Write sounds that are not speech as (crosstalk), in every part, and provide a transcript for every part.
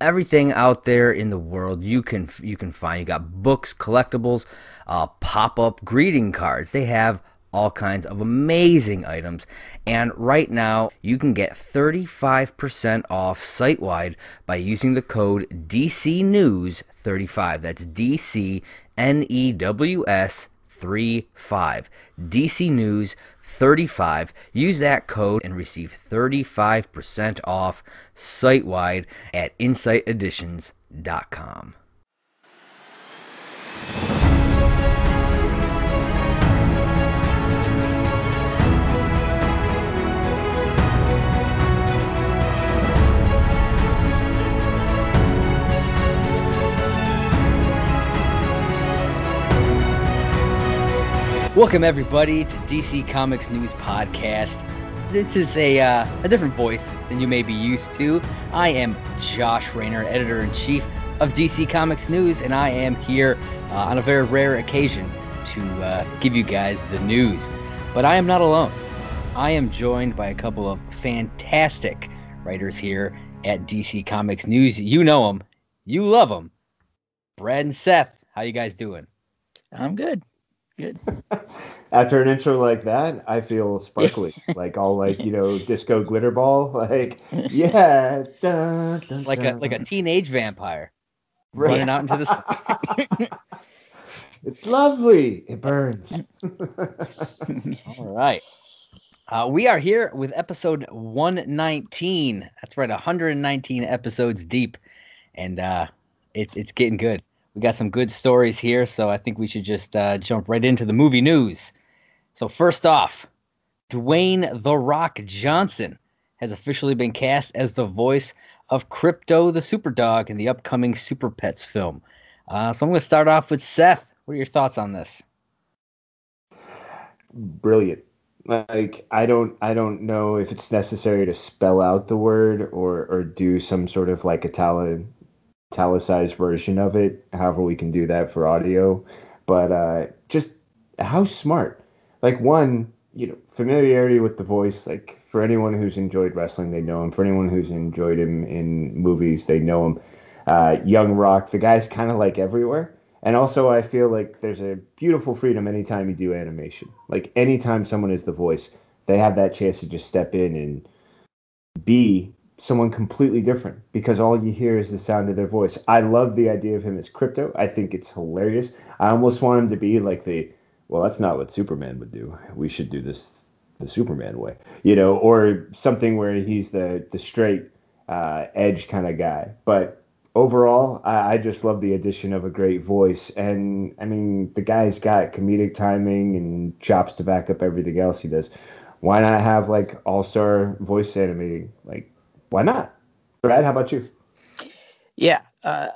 everything out there in the world you can you can find. You got books, collectibles, uh, pop-up greeting cards. They have all kinds of amazing items. And right now, you can get 35% off site wide by using the code DCNews35. That's D C N E W S 35. DC News 35. Use that code and receive 35% off site wide at insighteditions.com. Welcome everybody to DC Comics News Podcast. This is a uh, a different voice than you may be used to. I am Josh Raynor, editor in chief of DC Comics News, and I am here uh, on a very rare occasion to uh, give you guys the news. But I am not alone. I am joined by a couple of fantastic writers here at DC Comics News. You know them, you love them. Brad and Seth, how you guys doing? I'm good. Good. (laughs) After an intro like that, I feel sparkly, (laughs) like all like you know disco glitter ball, (laughs) like yeah, dun, dun, like a like a teenage vampire right. running out into the sun. it's lovely. It burns. all right. Uh, we are here with episode 119. That's right, 119 episodes deep, and uh, it, it's getting good we got some good stories here, so I think we should just uh, jump right into the movie news. So first off, Dwayne the Rock Johnson has officially been cast as the voice of Krypto the Superdog in the upcoming Super Pets film. Uh, so I'm going to start off with Seth. What are your thoughts on this? Brilliant. Like I don't I don't know if it's necessary to spell out the word or or do some sort of like Italian italicized version of it, however we can do that for audio. But uh, just how smart. Like one, you know, familiarity with the voice. Like for anyone who's enjoyed wrestling, they know him. For anyone who's enjoyed him in movies, they know him. Uh, Young Rock, the guy's kind of like everywhere. And also, I feel like there's a beautiful freedom anytime you do animation. Like anytime someone is the voice, they have that chance to just step in and be someone completely different because all you hear is the sound of their voice. I love the idea of him as Krypto. I think it's hilarious. I almost want him to be like the well, that's not what Superman would do. We should do this the Superman way, you know, or something where he's the the straight uh, edge kind of guy. But overall, I, I just love the addition of a great voice, and I mean the guy's got comedic timing and chops to back up everything else he does. Why not have like all star voice animating? Like why not? Brad, how about you? Yeah, uh,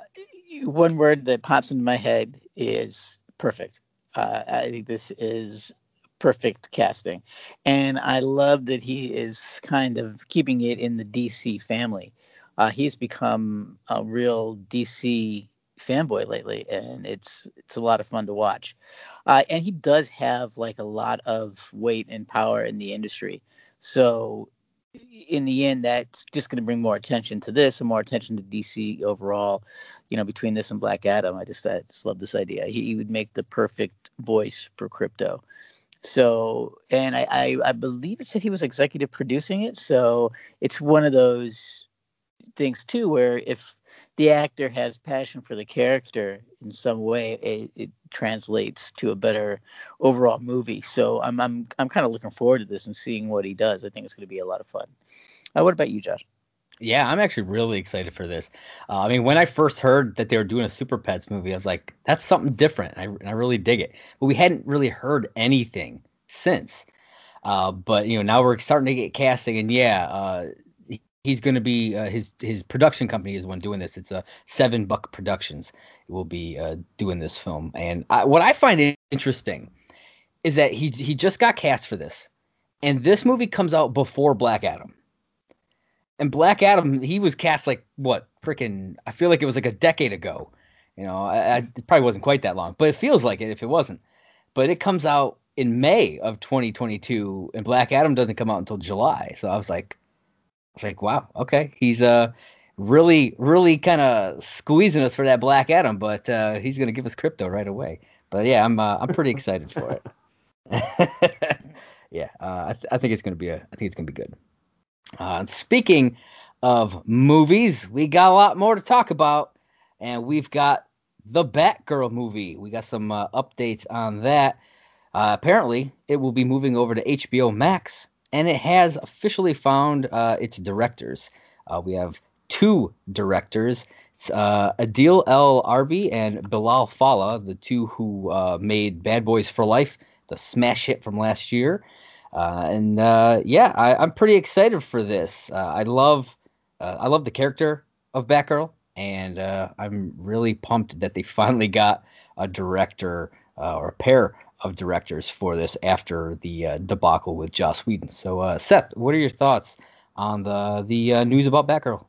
one word that pops into my head is perfect. Uh, I think this is perfect casting, and I love that he is kind of keeping it in the DC family. Uh, he's become a real DC fanboy lately, and it's it's a lot of fun to watch. Uh, and he does have like a lot of weight and power in the industry, so in the end, that's just going to bring more attention to this and more attention to DC overall. You know, between this and Black Adam, I just I just love this idea. He, he would make the perfect voice for Krypto. So, and I, I I believe it said he was executive producing it. So it's one of those things too, where if the actor has passion for the character in some way, it, it translates to a better overall movie. So I'm I'm I'm kind of looking forward to this and seeing what he does. I think it's going to be a lot of fun. Uh, what about you, Josh? Yeah, I'm actually really excited for this. Uh, I mean, when I first heard that they were doing a Super Pets movie, I was like, that's something different. I, I really dig it. But we hadn't really heard anything since. Uh, but you know, now we're starting to get casting, and yeah, uh, he's going to be uh, his his production company is one doing this. It's a uh, Seven Buck Productions will be uh, doing this film. And I, what I find interesting is that he he just got cast for this, and this movie comes out before Black Adam. And Black Adam, he was cast like what freaking? I feel like it was like a decade ago. You know, I, I, it probably wasn't quite that long, but it feels like it if it wasn't. But it comes out in May of 2022, and Black Adam doesn't come out until July. So I was like, was like, wow, okay, he's uh really, really kind of squeezing us for that Black Adam, but uh, he's gonna give us Krypto right away. But yeah, I'm uh, I'm pretty (laughs) excited for it. (laughs) yeah, uh, I, th- I, think it's gonna be a I think it's gonna be good. Uh, speaking of movies, we got a lot more to talk about, and we've got the Batgirl movie. We got some uh, updates on that. Uh, apparently, it will be moving over to HBO Max, and it has officially found uh, its directors. Uh, we have two directors. It's uh, Adil El Arbi and Bilal Fallah, the two who uh, made Bad Boys for Life, the smash hit from last year. Uh, and uh, yeah, I, am pretty excited for this. I love I love the character of Batgirl, and I'm really pumped that they finally got a director or a pair of directors for this after the uh, debacle with Joss Whedon. So uh, Seth, what are your thoughts on the the news about Batgirl?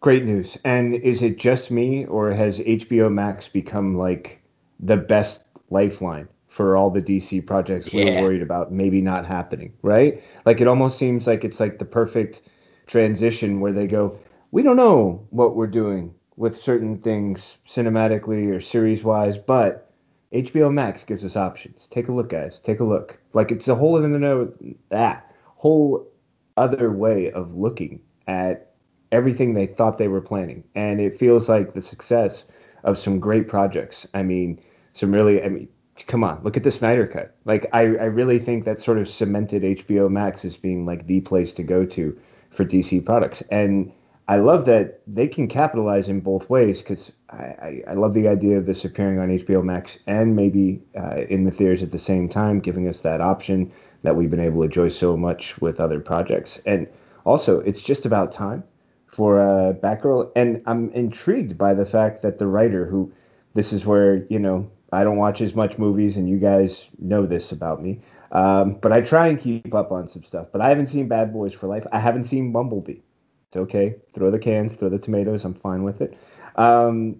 Great news. And is it just me, or has HBO Max become like the best lifeline for all the DC projects we yeah. were worried about maybe not happening, right? Like it almost seems like it's like the perfect transition where they go, we don't know what we're doing with certain things cinematically or series wise, but HBO Max gives us options. Take a look, guys. Take a look. Like it's a whole other that whole other way of looking at everything they thought they were planning, and it feels like the success of some great projects. I mean, some really. I mean, come on, look at the Snyder Cut. Like I, I really think that sort of cemented HBO Max as being like the place to go to for DC products. And I love that they can capitalize in both ways because I, I, I, love the idea of this appearing on HBO Max and maybe uh, in the theaters at the same time, giving us that option that we've been able to enjoy so much with other projects. And also, it's just about time for uh, Batgirl. And I'm intrigued by the fact that the writer, who this is where, you know, I don't watch as much movies, and you guys know this about me. Um, but I try and keep up on some stuff. But I haven't seen Bad Boys for Life. I haven't seen Bumblebee. It's okay. Throw the cans, throw the tomatoes. I'm fine with it. Um,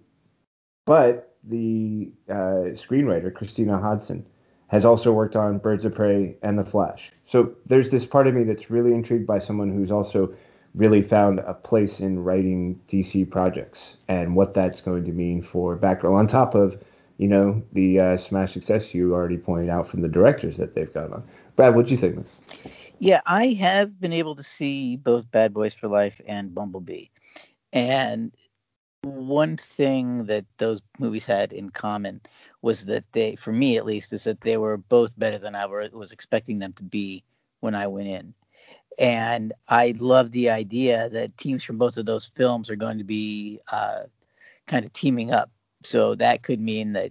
but the uh, screenwriter, Christina Hodson, has also worked on Birds of Prey and The Flash. So there's this part of me that's really intrigued by someone who's also really found a place in writing DC projects and what that's going to mean for Batgirl. On top of you know, the uh, smash success you already pointed out from the directors that they've got on. Brad, what do you think? Yeah, I have been able to see both Bad Boys for Life and Bumblebee. And one thing that those movies had in common was that they, for me at least, is that they were both better than I was expecting them to be when I went in. And I love the idea that teams from both of those films are going to be uh, kind of teaming up so that could mean that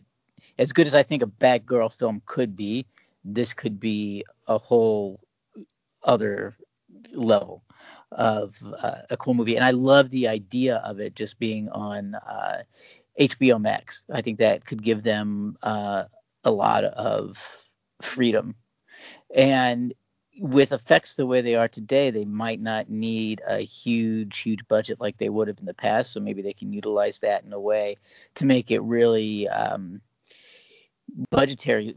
as good as I think a Batgirl film could be, this could be a whole other level of uh, a cool movie. And I love the idea of it just being on uh, HBO Max. I think that could give them uh, a lot of freedom. And with effects the way they are today, they might not need a huge, huge budget like they would have in the past. So maybe they can utilize that in a way to make it really um, budgetary,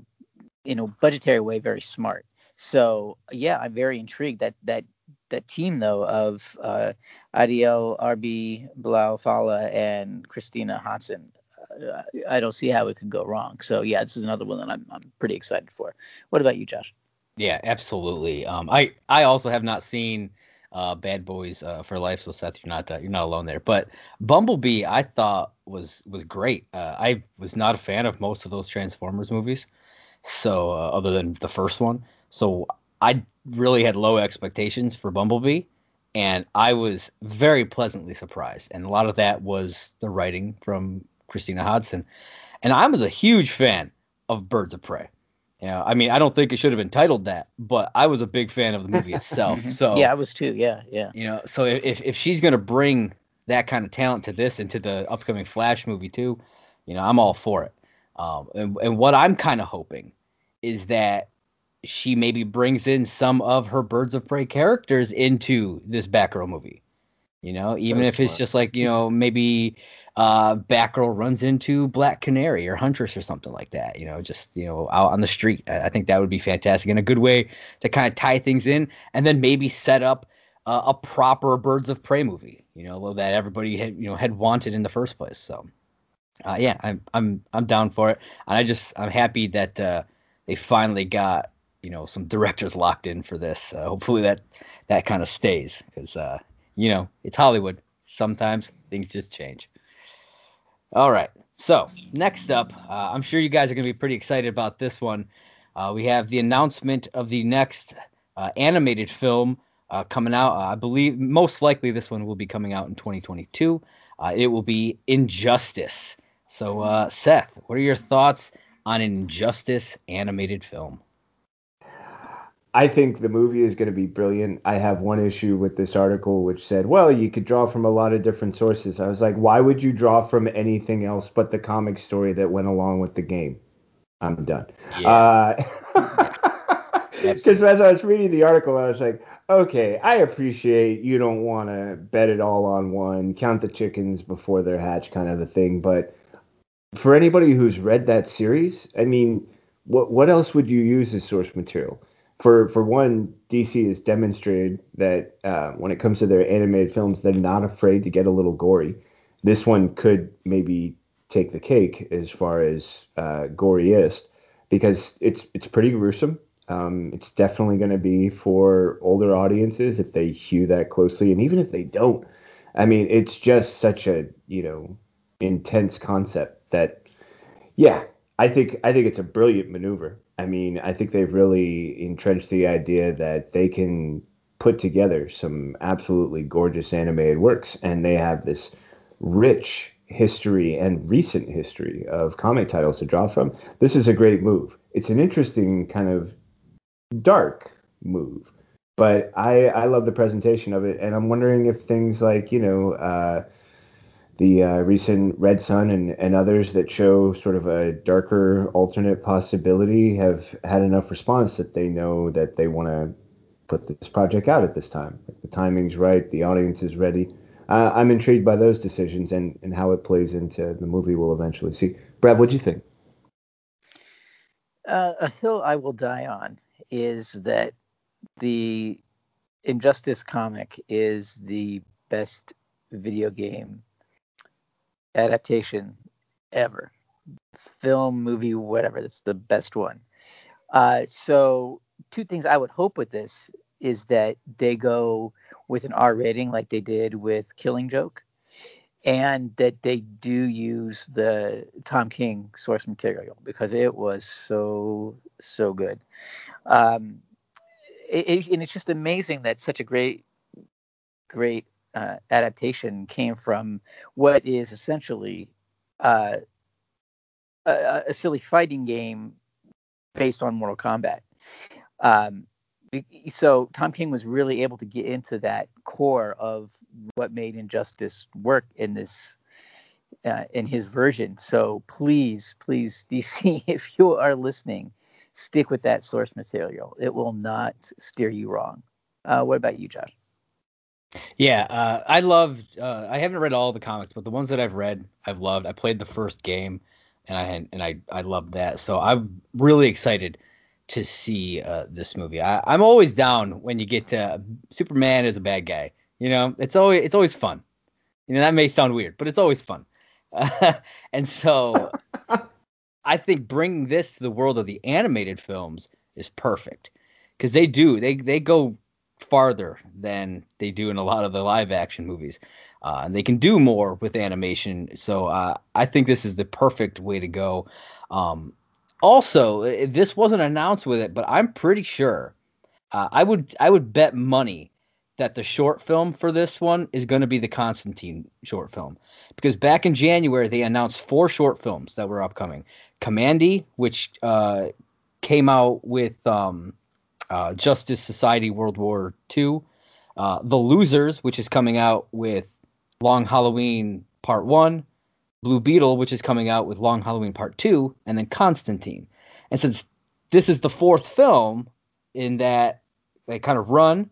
in a budgetary way, very smart. So yeah, I'm very intrigued that that that team though of uh, Adil Arbi, Bilal Fallah, and Christina Hodson. Uh, I don't see how it could go wrong. So yeah, this is another one that I'm I'm pretty excited for. What about you, Josh? Yeah, absolutely. Um, I I also have not seen uh, Bad Boys uh, for Life, so Seth, you're not uh, you're not alone there. But Bumblebee, I thought was was great. Uh, I was not a fan of most of those Transformers movies, so uh, other than the first one, so I really had low expectations for Bumblebee, and I was very pleasantly surprised. And a lot of that was the writing from Christina Hodson, and I was a huge fan of Birds of Prey. Yeah, I mean, I don't think it should have been titled that, but I was a big fan of the movie itself. (laughs) So yeah, I was too. Yeah, yeah. You know, so if if she's gonna bring that kind of talent to this and to the upcoming Flash movie too, you know, I'm all for it. Um, and, and what I'm kind of hoping is that she maybe brings in some of her Birds of Prey characters into this Batgirl movie. You know, even if it's smart. just like you know maybe uh, Batgirl runs into Black Canary or Huntress or something like that. You know, just you know out on the street. I, think that would be fantastic and a good way to kind of tie things in, and then maybe set up uh, a proper Birds of Prey movie. You know, that everybody had you know had wanted in the first place. So, uh, yeah, I'm I'm I'm down for it, and I just I'm happy that uh, they finally got you know some directors locked in for this. Uh, hopefully that that kind of stays because uh, you know it's Hollywood. Sometimes things just change. All right. So next up, uh, I'm sure you guys are going to be pretty excited about this one. Uh, we have the announcement of the next uh, animated film uh, coming out. I believe most likely this one will be coming out in 2022. it will be Injustice. So Seth, what are your thoughts on Injustice animated film? I think the movie is going to be brilliant. I have one issue with this article which said, well, you could draw from a lot of different sources. I was like, why would you draw from anything else but the comic story that went along with the game? I'm done. Because yeah. uh, (laughs) as I was reading the article, I was like, okay, I appreciate you don't want to bet it all on one, count the chickens before they're hatched kind of a thing. But for anybody who's read that series, I mean, what what else would you use as source material? For for one, DC has demonstrated that uh, when it comes to their animated films, they're not afraid to get a little gory. This one could maybe take the cake as far as uh, goriest because it's it's pretty gruesome. Um, it's definitely going to be for older audiences if they hew that closely, and even if they don't, I mean, it's just such a you know intense concept that yeah, I think I think it's a brilliant maneuver. I mean, I think they've really entrenched the idea that they can put together some absolutely gorgeous animated works, and they have this rich history and recent history of comic titles to draw from. This is a great move. It's an interesting kind of dark move, but I I love the presentation of it, and I'm wondering if things like you know. Uh, the uh, recent Red Sun and, and others that show sort of a darker alternate possibility have had enough response that they know that they want to put this project out at this time. The timing's right, the audience is ready. Uh, I'm intrigued by those decisions and, and how it plays into the movie we'll eventually see. Brad, what do you think? Uh, a hill I will die on is that the Injustice comic is the best video game adaptation ever. Film, movie, whatever. That's the best one. Uh, so, two things I would hope with this is that they go with an R rating like they did with Killing Joke, and that they do use the Tom King source material because it was so so good. Um, it, it, and it's just amazing that such a great great uh, adaptation came from what is essentially uh, a, a, silly fighting game based on Mortal Kombat. Um, so Tom King was really able to get into that core of what made Injustice work in this uh, in his version. So please, please, (laughs) DC, if you are listening, stick with that source material. It will not steer you wrong. Uh, what about you, Josh? Yeah, uh, I loved. Uh, I haven't read all the comics, but the ones that I've read, I've loved. I played the first game, and I and I I loved that. So I'm really excited to see uh, this movie. I, am always down when you get to Superman as a bad guy. You know, it's always it's always fun. You know, that may sound weird, but it's always fun. (laughs) and so (laughs) I think bringing this to the world of the animated films is perfect because they do they they go farther than they do in a lot of the live action movies. Uh, and they can do more with animation. So uh, I think this is the perfect way to go. Um, also, this wasn't announced with it, but I'm pretty sure uh, I would I would bet money that the short film for this one is going to be the Constantine short film because back in January they announced four short films that were upcoming. Kamandi, which uh, came out with um, uh, Justice Society World War II, uh, The Losers, which is coming out with Long Halloween Part 1, Blue Beetle, which is coming out with Long Halloween Part 2, and then Constantine. And since this is the fourth film in that they kind of run.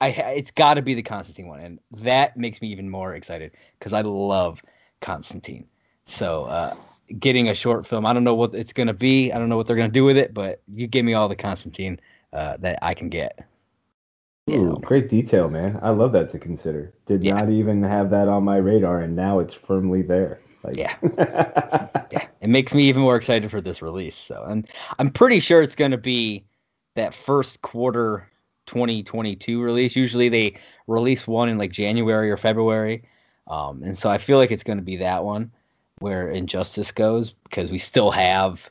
I it's got to be the Constantine one, and that makes me even more excited because I love Constantine. So uh, getting a short film, I don't know what it's gonna be. I don't know what they're gonna do with it, but you give me all the Constantine uh, that I can get. Ooh, so. great detail, man. I love that to consider. Did yeah. not even have that on my radar, and now it's firmly there. Like, yeah. (laughs) yeah. It makes me even more excited for this release. So, and I'm pretty sure it's going to be that first quarter 2022 release. Usually they release one in like January or February. Um, and so I feel like it's going to be that one where Injustice goes because we still have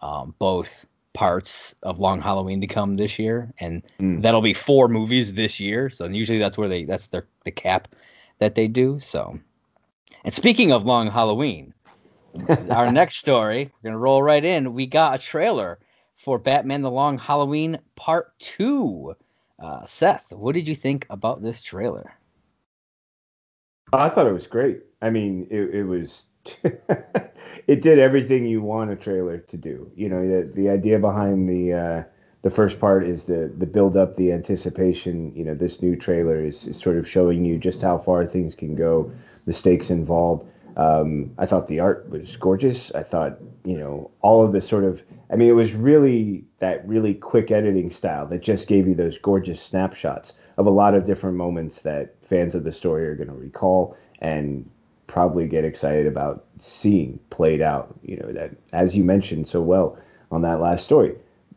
um, both parts of Long Halloween to come this year, and mm. that'll be four movies this year. So usually that's where they that's their the cap that they do. So, and speaking of Long Halloween, (laughs) our next story we're gonna roll right in. We got a trailer for Batman: The Long Halloween Part Two. Uh, Seth, what did you think about this trailer? I thought it was great. I mean, it, it was (laughs) it did everything you want a trailer to do. You know, the the idea behind the uh, the first part is the the build up, the anticipation. You know, this new trailer is, is sort of showing you just how far things can go, the stakes involved. Um, I thought the art was gorgeous. I thought, you know, all of the sort of, I mean, it was really that really quick editing style that just gave you those gorgeous snapshots of a lot of different moments that fans of the story are going to recall and probably get excited about seeing played out. You know, that as you mentioned so well on that last story,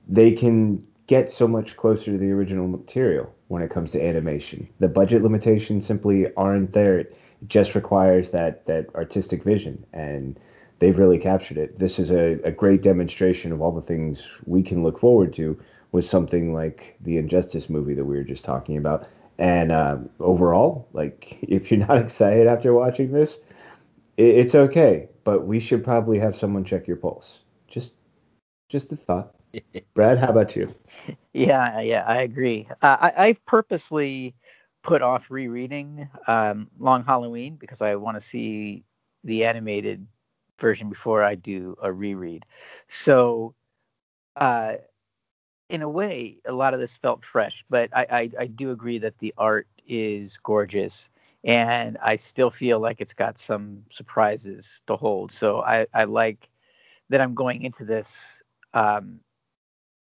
they can get so much closer to the original material when it comes to animation. The budget limitations simply aren't there. It just requires that that artistic vision and they've really captured it. This is a, a great demonstration of all the things we can look forward to with something like the Injustice movie that we were just talking about. And uh, overall, like (laughs) if you're not excited after watching this, it's okay, but we should probably have someone check your pulse. Just, just a thought. (laughs) Brad, how about you? (laughs) Yeah, yeah, I agree. Uh, I, I've purposely put off rereading um, Long Halloween because I want to see the animated version before I do a reread. So, uh, in a way, a lot of this felt fresh, but I, I, I do agree that the art is gorgeous and I still feel like it's got some surprises to hold. So I, I like that I'm going into this um,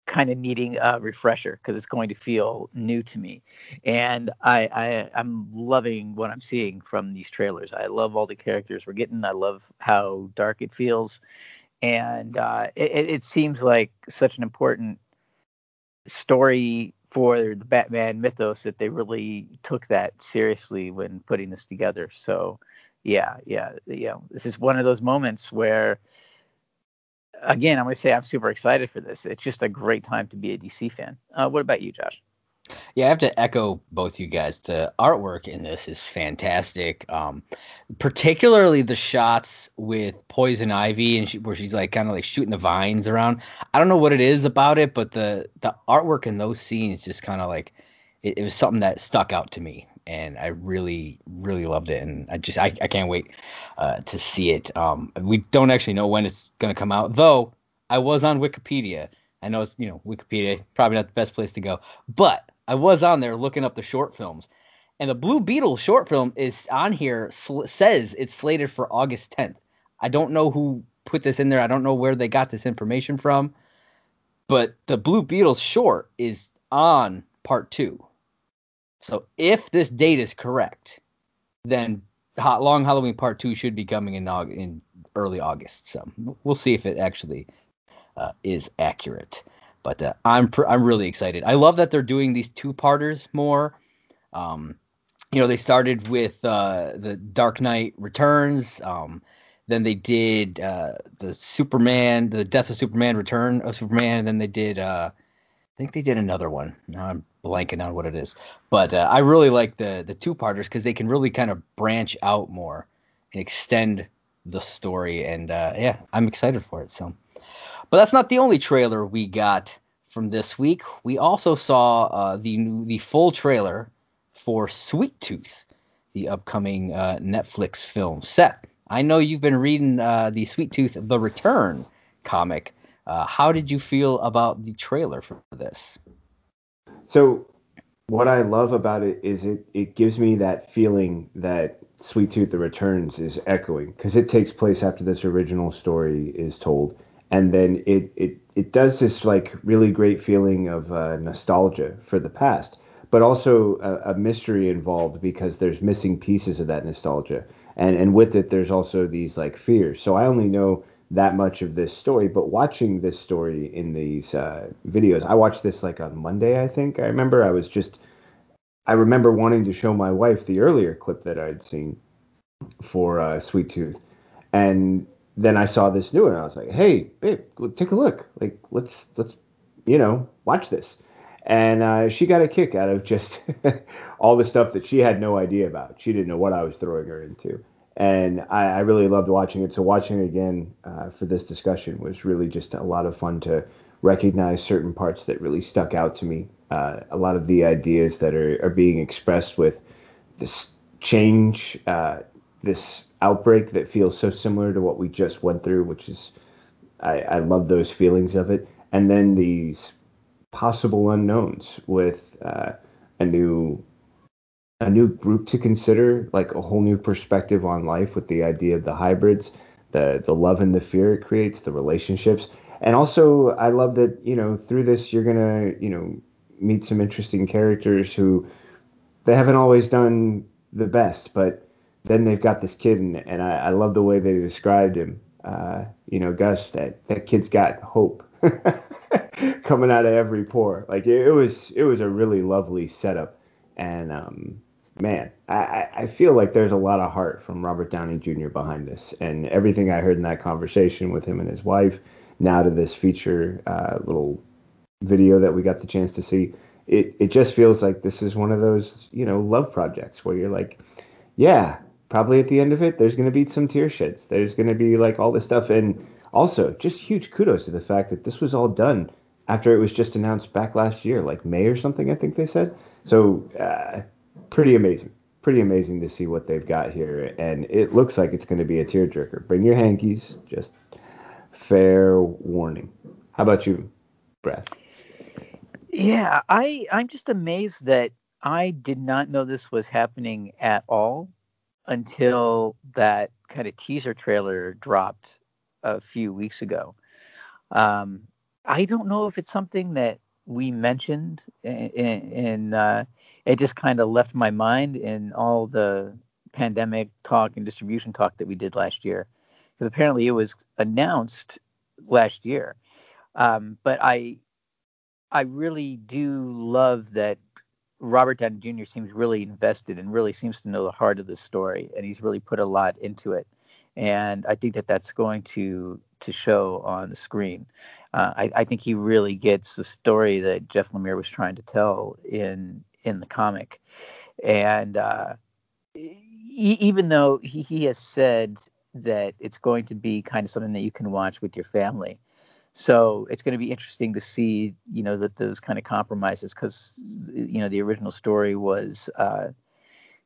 kind of needing a refresher because it's going to feel new to me. And I, I I'm loving what I'm seeing from these trailers. I love all the characters we're getting. I love how dark it feels, and uh, it, it seems like such an important story for the Batman mythos that they really took that seriously when putting this together. So, yeah, yeah, yeah. This is one of those moments where, again, I'm going to say I'm super excited for this. It's just a great time to be a DC fan. Uh, what about you, Josh? Yeah, I have to echo both you guys. The artwork in this is fantastic. Um, particularly the shots with Poison Ivy and she, where she's like kind of like shooting the vines around. I don't know what it is about it, but the the artwork in those scenes just kind of like it, it, was something that stuck out to me, and I really really loved it, and I just I, I can't wait uh, to see it. Um, we don't actually know when it's gonna come out, though. I was on Wikipedia. I know it's you know Wikipedia probably not the best place to go, but I was on there looking up the short films, and the Blue Beetle short film is on here. Sl- says it's slated for August 10th. I don't know who put this in there. I don't know where they got this information from, but the Blue Beetle short is on part two. So if this date is correct, then Hot Long Halloween Part Two should be coming in in early August. So we'll see if it actually uh, is accurate. But uh, I'm pr- I'm really excited. I love that they're doing these two parters more. Um, you know, they started with uh, the Dark Knight Returns. Um, then they did uh, the Superman, the Death of Superman, Return of Superman, and then they did. Uh, I think they did another one. Now I'm blanking on what it is. But uh, I really like the the two parters because they can really kind of branch out more and extend the story. And uh, yeah, I'm excited for it. So. But that's not the only trailer we got from this week. We also saw uh, the new, the full trailer for Sweet Tooth, the upcoming uh, Netflix film. Seth, I know you've been reading uh, the Sweet Tooth: The Return comic. Uh, how did you feel about the trailer for this? So, what I love about it is it it gives me that feeling that Sweet Tooth: The Returns is echoing because it takes place after this original story is told, and then it it it does this like really great feeling of uh, nostalgia for the past, but also a, a mystery involved because there's missing pieces of that nostalgia, and and with it there's also these like fears. So I only know that much of this story, but watching this story in these uh, videos, I watched this like on Monday, I think. I remember I was just, I remember wanting to show my wife the earlier clip that I'd seen for uh, Sweet Tooth, and then I saw this new one. I was like, hey, babe, take a look. Like, let's let's, you know, watch this. And uh, she got a kick out of just (laughs) all the stuff that she had no idea about. She didn't know what I was throwing her into and I, I, really loved watching it. So watching it again uh, for this discussion was really just a lot of fun to recognize certain parts that really stuck out to me. Uh, a lot of the ideas that are, are being expressed with this change, uh, this outbreak that feels so similar to what we just went through, which is I, I love those feelings of it. And then these possible unknowns with uh, a new a new group to consider, like a whole new perspective on life with the idea of the hybrids, the the love and the fear it creates, the relationships. And also I love that, you know, through this you're gonna, you know, meet some interesting characters who they haven't always done the best, but then they've got this kid and, and I, I love the way they described him. Uh, you know, Gus, that, that kid's got hope (laughs) coming out of every pore. Like it, it was it was a really lovely setup. And um, man, I, I feel like there's a lot of heart from Robert Downey Jr. behind this, and everything I heard in that conversation with him and his wife, now to this feature uh, little video that we got the chance to see, it it just feels like this is one of those you know love projects where you're like, yeah, probably at the end of it, there's going to be some tear sheds, there's going to be like all this stuff, and also just huge kudos to the fact that this was all done after it was just announced back last year, like May or something, I think they said. So uh, pretty amazing. Pretty amazing to see what they've got here, and it looks like it's going to be a tearjerker. Bring your hankies. Just fair warning. How about you, Brad? Yeah, I I'm just amazed that I did not know this was happening at all until that kind of teaser trailer dropped a few weeks ago. Um, I don't know if it's something that we mentioned, and, uh, it just kind of left my mind in all the pandemic talk and distribution talk that we did last year, because apparently it was announced last year. Um, but I, I really do love that Robert Downey Jr. seems really invested and really seems to know the heart of the story, and he's really put a lot into it. And I think that that's going to to show on the screen. Uh, I, I, think he really gets the story that Jeff Lemire was trying to tell in in the comic, and uh, he, even though he, he has said that it's going to be kind of something that you can watch with your family. So it's going to be interesting to see, you know, that those kind of compromises because, you know, the original story was uh,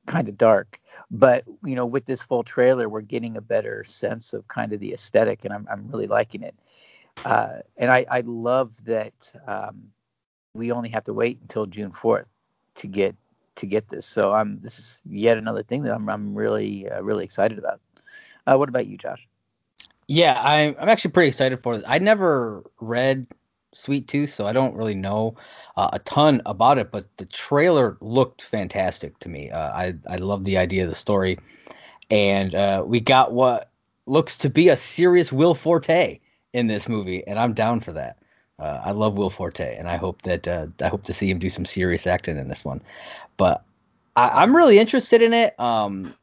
kind of dark. But you know, with this full trailer, we're getting a better sense of kind of the aesthetic, and I'm I'm really liking it. Uh, and I I love that um, we only have to wait until June 4th to get to get this. So I'm this is yet another thing that I'm I'm really uh, really excited about. Uh, what about you, Josh? Yeah, I'm I'm actually pretty excited for this. I never read Sweet Tooth, so I don't really know uh, a ton about it. But the trailer looked fantastic to me. Uh, I I love the idea of the story, and uh, we got what looks to be a serious Will Forte in this movie, and I'm down for that. Uh, I love Will Forte, and I hope that uh, I hope to see him do some serious acting in this one. But I, am really interested in it. Um,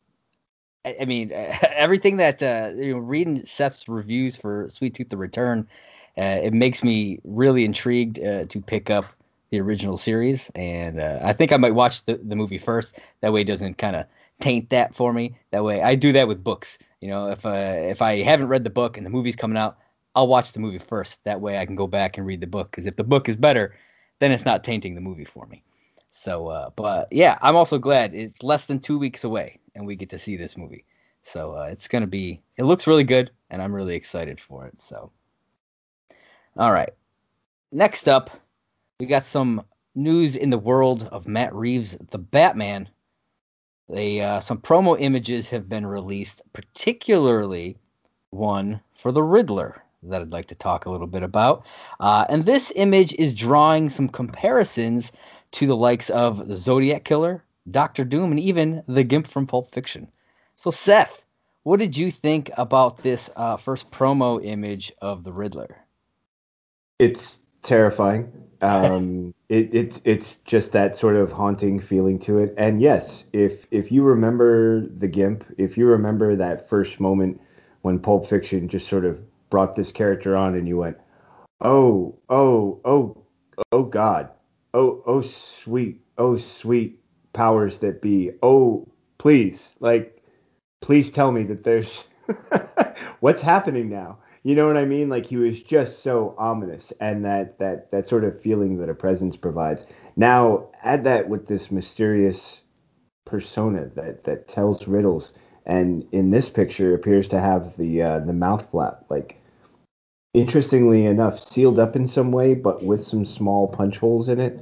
I, mean, (laughs) everything that uh, you know, reading Seth's reviews for Sweet Tooth: The Return uh, it makes me really intrigued uh, to pick up the original series, and uh, I think I might watch the, the movie first. That way, it doesn't kind of taint that for me. That way, I do that with books. You know, if uh, if I haven't read the book and the movie's coming out, I'll watch the movie first. That way, I can go back and read the book. Because if the book is better, then it's not tainting the movie for me. So, uh, but yeah, I'm also glad it's less than two weeks away, and we get to see this movie. So uh, it's gonna be. It looks really good, and I'm really excited for it. So. All right. Next up, we got some news in the world of Matt Reeves, the Batman. They, uh, some promo images have been released, particularly one for the Riddler that I'd like to talk a little bit about. Uh, and this image is drawing some comparisons to the likes of the Zodiac Killer, Doctor Doom, and even the Gimp from Pulp Fiction. So, Seth, what did you think about this uh, first promo image of the Riddler? It's terrifying. (laughs) Um, it, it's it's just that sort of haunting feeling to it. And yes, if if you remember the Gimp, if you remember that first moment when Pulp Fiction just sort of brought this character on, and you went, oh oh oh oh God, oh oh sweet oh sweet powers that be, oh please like please tell me that there's (laughs) what's happening now you know what I mean? Like he was just so ominous, and that that that sort of feeling that a presence provides. Now add that with this mysterious persona that that tells riddles, and in this picture appears to have the uh, the mouth flap, like interestingly enough, sealed up in some way, but with some small punch holes in it,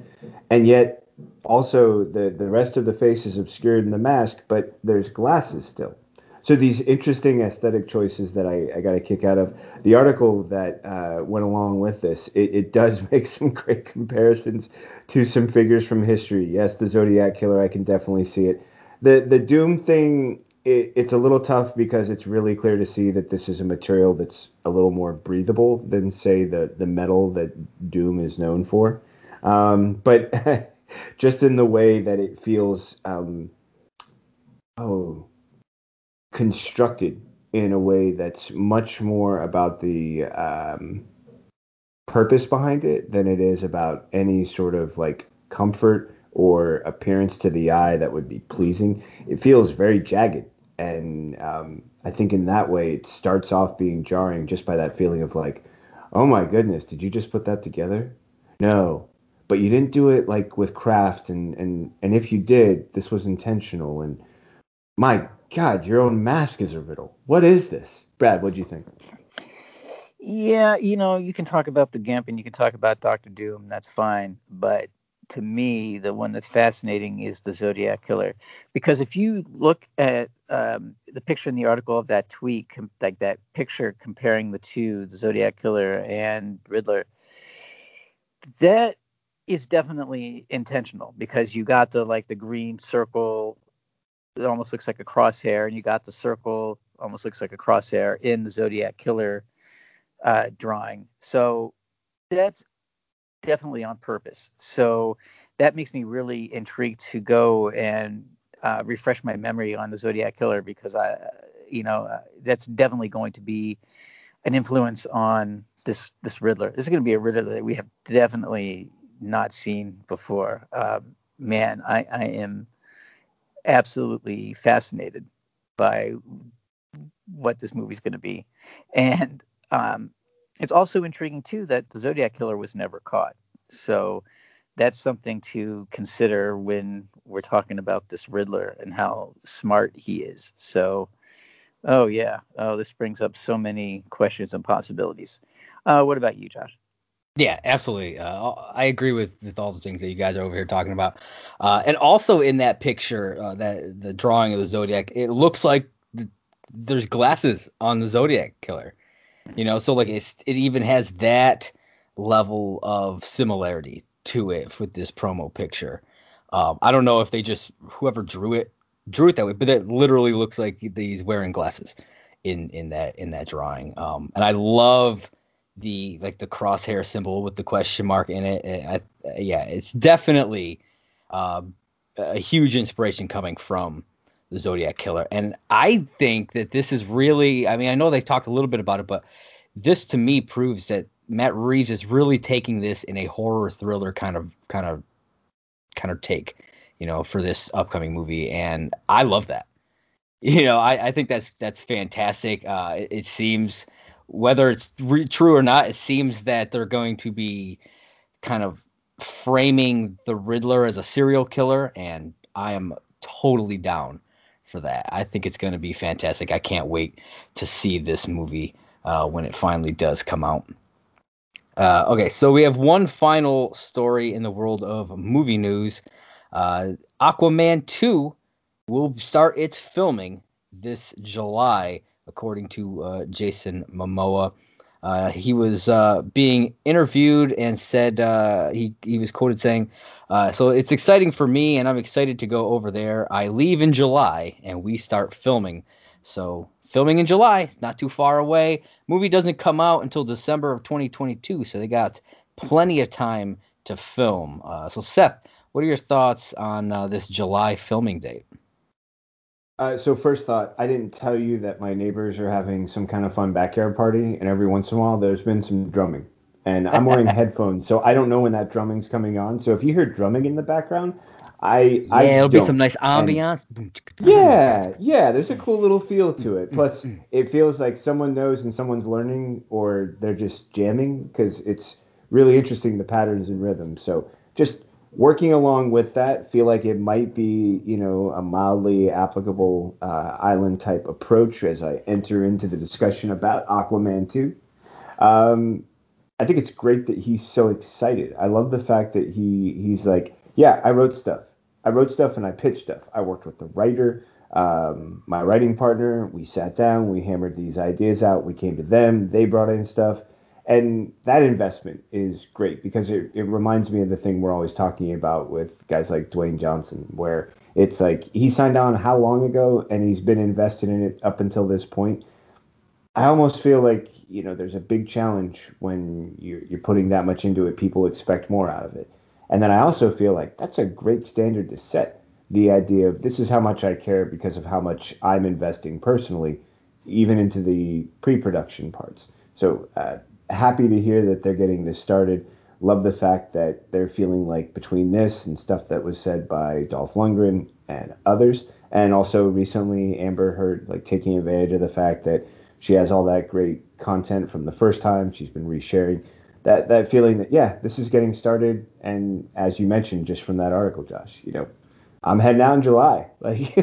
and yet also the the rest of the face is obscured in the mask, but there's glasses still so these interesting aesthetic choices that I, I got a kick out of. The article that uh, went along with this, it, it, does (laughs) make some great comparisons to some figures from history. Yes, the Zodiac Killer, I can definitely see it. The the Doom thing, it, it's a little tough because it's really clear to see that this is a material that's a little more breathable than say the the metal that Doom is known for. Um, but (laughs) just in the way that it feels. Um, oh constructed in a way that's much more about the um, purpose behind it than it is about any sort of like comfort or appearance to the eye that would be pleasing. It feels very jagged. And um, I think in that way, it starts off being jarring just by that feeling of like, oh my goodness, did you just put that together? No, but you didn't do it like with craft. And, and, and if you did, this was intentional. And my God, your own mask is a riddle. What is this? Brad, What do you think? Yeah, you know, you can talk about the Gimp and you can talk about Doctor Doom. That's fine. But to me, the one that's fascinating is the Zodiac Killer. Because if you look at um, the picture in the article of that tweet, com- like that picture comparing the two, the Zodiac Killer and Riddler, that is definitely intentional because you got the like the green circle it almost looks like a crosshair, and you got the circle almost looks like a crosshair in the Zodiac Killer uh, drawing. So that's definitely on purpose. So that makes me really intrigued to go and uh, refresh my memory on the Zodiac Killer because I, you know, uh, that's definitely going to be an influence on this this Riddler. This is going to be a Riddler that we have definitely not seen before. Um, man, I, I am absolutely fascinated by what this movie's going to be. And um, it's also intriguing too that the Zodiac killer was never caught. So that's something to consider when we're talking about this Riddler and how smart he is. So, oh yeah, oh this brings up so many questions and possibilities. Uh, what about you, Josh? Yeah, absolutely. Uh, I agree with, with all the things that you guys are over here talking about. Uh, and also in that picture, uh, that the drawing of the Zodiac, it looks like the, there's glasses on the Zodiac killer. You know, so like it's, it even has that level of similarity to it with this promo picture. Um, I don't know if they just whoever drew it drew it that way, but it literally looks like he's wearing glasses in in that in that drawing. Um, and I love the like the crosshair symbol with the question mark in it. I, yeah, it's definitely uh, a huge inspiration coming from the Zodiac Killer, and I think that this is really. I mean, I know they talked a little bit about it, but this to me proves that Matt Reeves is really taking this in a horror thriller kind of kind of kind of take, you know, for this upcoming movie, and I love that. (laughs) You know, I, I think that's that's fantastic. Uh, it, it seems whether it's re- true or not, it seems that they're going to be kind of framing the Riddler as a serial killer, and I am totally down for that. I think it's going to be fantastic. I can't wait to see this movie uh, when it finally does come out. Uh, okay, so we have one final story in the world of movie news. Uh, Aquaman 2 will start its filming this July, according to uh, Jason Momoa. Uh, he was uh, being interviewed and said uh, he he was quoted saying, "So it's exciting for me, and I'm excited to go over there. I leave in July, and we start filming. So filming in July, it's not too far away. Movie doesn't come out until December of 2022, so they got plenty of time to film. Uh, so Seth, what are your thoughts on uh, this July filming date?" Uh, so first thought, I didn't tell you that my neighbors are having some kind of fun backyard party, and every once in a while there's been some drumming, and I'm wearing (laughs) headphones, so I don't know when that drumming's coming on. So if you hear drumming in the background, I yeah, I it'll be don't. some nice And- ambiance. yeah, yeah, there's a cool little feel to it. Plus, it feels like someone knows and someone's learning, or they're just jamming because it's really interesting the patterns and rhythms. So just working along with that, feel like it might be, you know, a mildly applicable uh, island type approach as I enter into the discussion about Aquaman 2. Um, I think it's great that he's so excited. I love the fact that he he's like, yeah, I wrote stuff. I wrote stuff and I pitched stuff. I worked with the writer, um, my writing partner. We sat down, we hammered these ideas out. We came to them. They brought in stuff, and that investment is great because it, it reminds me of the thing we're always talking about with guys like Dwayne Johnson, where it's like he signed on how long ago and he's been invested in it up until this point. I almost feel like you know there's a big challenge when you're, you're putting that much into it. People expect more out of it, and then I also feel like that's a great standard to set. The idea of this is how much I care because of how much I'm investing personally, even into the pre-production parts. So uh, happy to hear that they're getting this started. Love the fact that they're feeling like between this and stuff that was said by Dolph Lundgren and others, and also recently Amber Heard like taking advantage of the fact that she has all that great content from the first time. She's been resharing that that feeling that yeah, this is getting started. And as you mentioned, just from that article, Josh, you know, I'm heading out in July. (laughs) Like,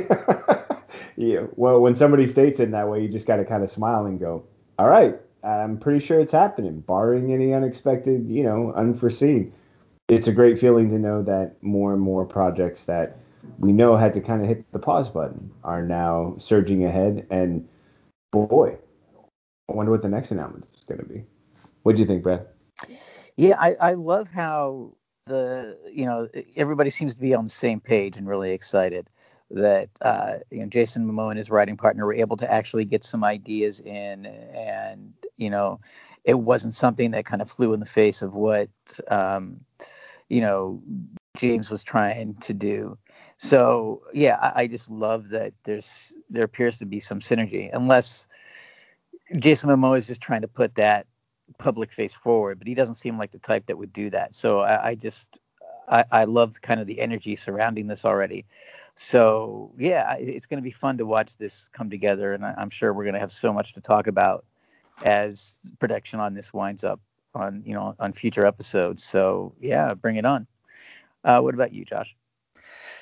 know, well, when somebody states it in that way, you just got to kind of smile and go, all right, I'm pretty sure it's happening, barring any unexpected, you know, unforeseen. It's a great feeling to know that more and more projects that we know had to kind of hit the pause button are now surging ahead. And boy, I wonder what the next announcement is going to be. What do you think, Brad? Yeah, I, I love how the you know everybody seems to be on the same page and really excited that uh, you know Jason Momoa and his writing partner were able to actually get some ideas in, and you know it wasn't something that kind of flew in the face of what um, you know James was trying to do. So yeah, I, I just love that there's there appears to be some synergy, unless Jason Momoa is just trying to put that public face forward, but he doesn't seem like the type that would do that. So I, I just I, I love kind of the energy surrounding this already. So yeah, it's going to be fun to watch this come together, and I, I'm sure we're going to have so much to talk about as production on this winds up on you know on future episodes. So yeah, bring it on. Uh, what about you, Josh?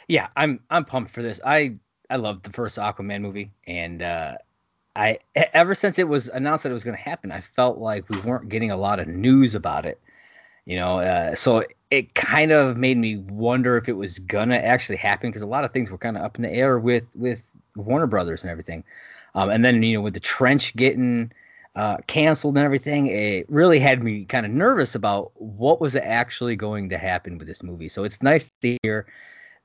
Yeah, I'm I'm pumped for this. I I loved the first Aquaman movie, and uh, I ever since it was announced that it was going to happen, I felt like we weren't getting a lot of news about it. You know, uh, so it kind of made me wonder if it was gonna actually happen because a lot of things were kind of up in the air with with Warner Brothers and everything. Um, and then you know with the trench getting uh, canceled and everything, it really had me kind of nervous about what was actually going to happen with this movie. So it's nice to hear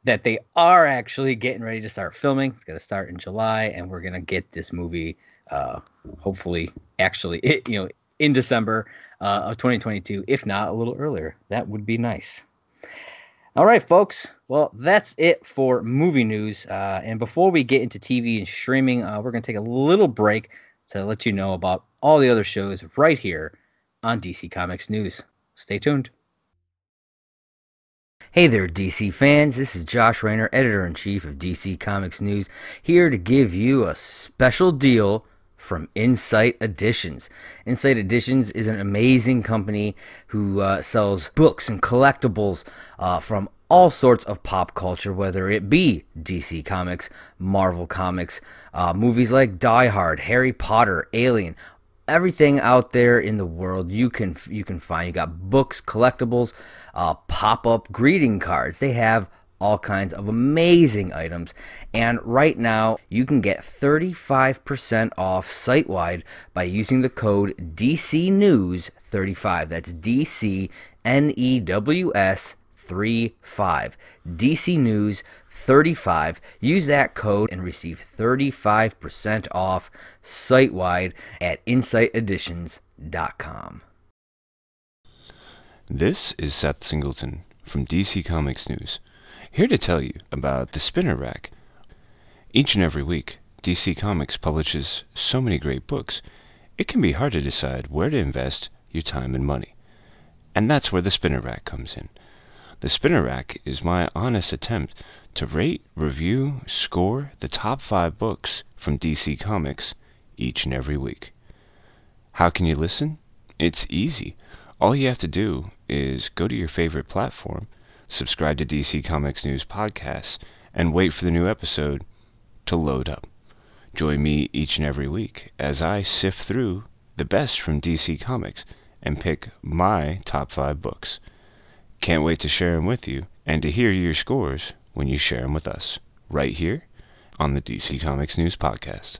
that they are actually getting ready to start filming. It's going to start in July, and we're going to get this movie, uh, hopefully, actually, it, (laughs) you know, in December uh, of 2022, if not a little earlier. That would be nice. All right, folks. Well, that's it for movie news. Uh, and before we get into TV and streaming, uh, we're going to take a little break to let you know about all the other shows right here on DC Comics News. Stay tuned. Hey there, DC fans. This is Josh Raynor, editor in chief of DC Comics News, here to give you a special deal from Insight Editions. Insight Editions is an amazing company who uh, sells books and collectibles uh, from all sorts of pop culture, whether it be DC Comics, Marvel Comics, uh, movies like Die Hard, Harry Potter, Alien, everything out there in the world you can you can find. You got books, collectibles, uh, pop-up greeting cards. They have all kinds of amazing items. And right now, you can get 35% off site wide by using the code DCNews35. That's D C N E W S 35. DC News 35. Use that code and receive 35% off site wide at insighteditions.com. This is Seth Singleton from DC Comics News, here to tell you about the Spinner Rack. Each and every week, DC Comics publishes so many great books, it can be hard to decide where to invest your time and money. And that's where the Spinner Rack comes in. The Spinner Rack is my honest attempt to rate, review, score the top five books from DC Comics each and every week. How can you listen? It's easy. All you have to do is go to your favorite platform, subscribe to DC Comics News Podcasts, and wait for the new episode to load up. Join me each and every week as I sift through the best from DC Comics and pick my top five books. Can't wait to share them with you and to hear your scores when you share them with us, right here on the DC Comics News Podcast.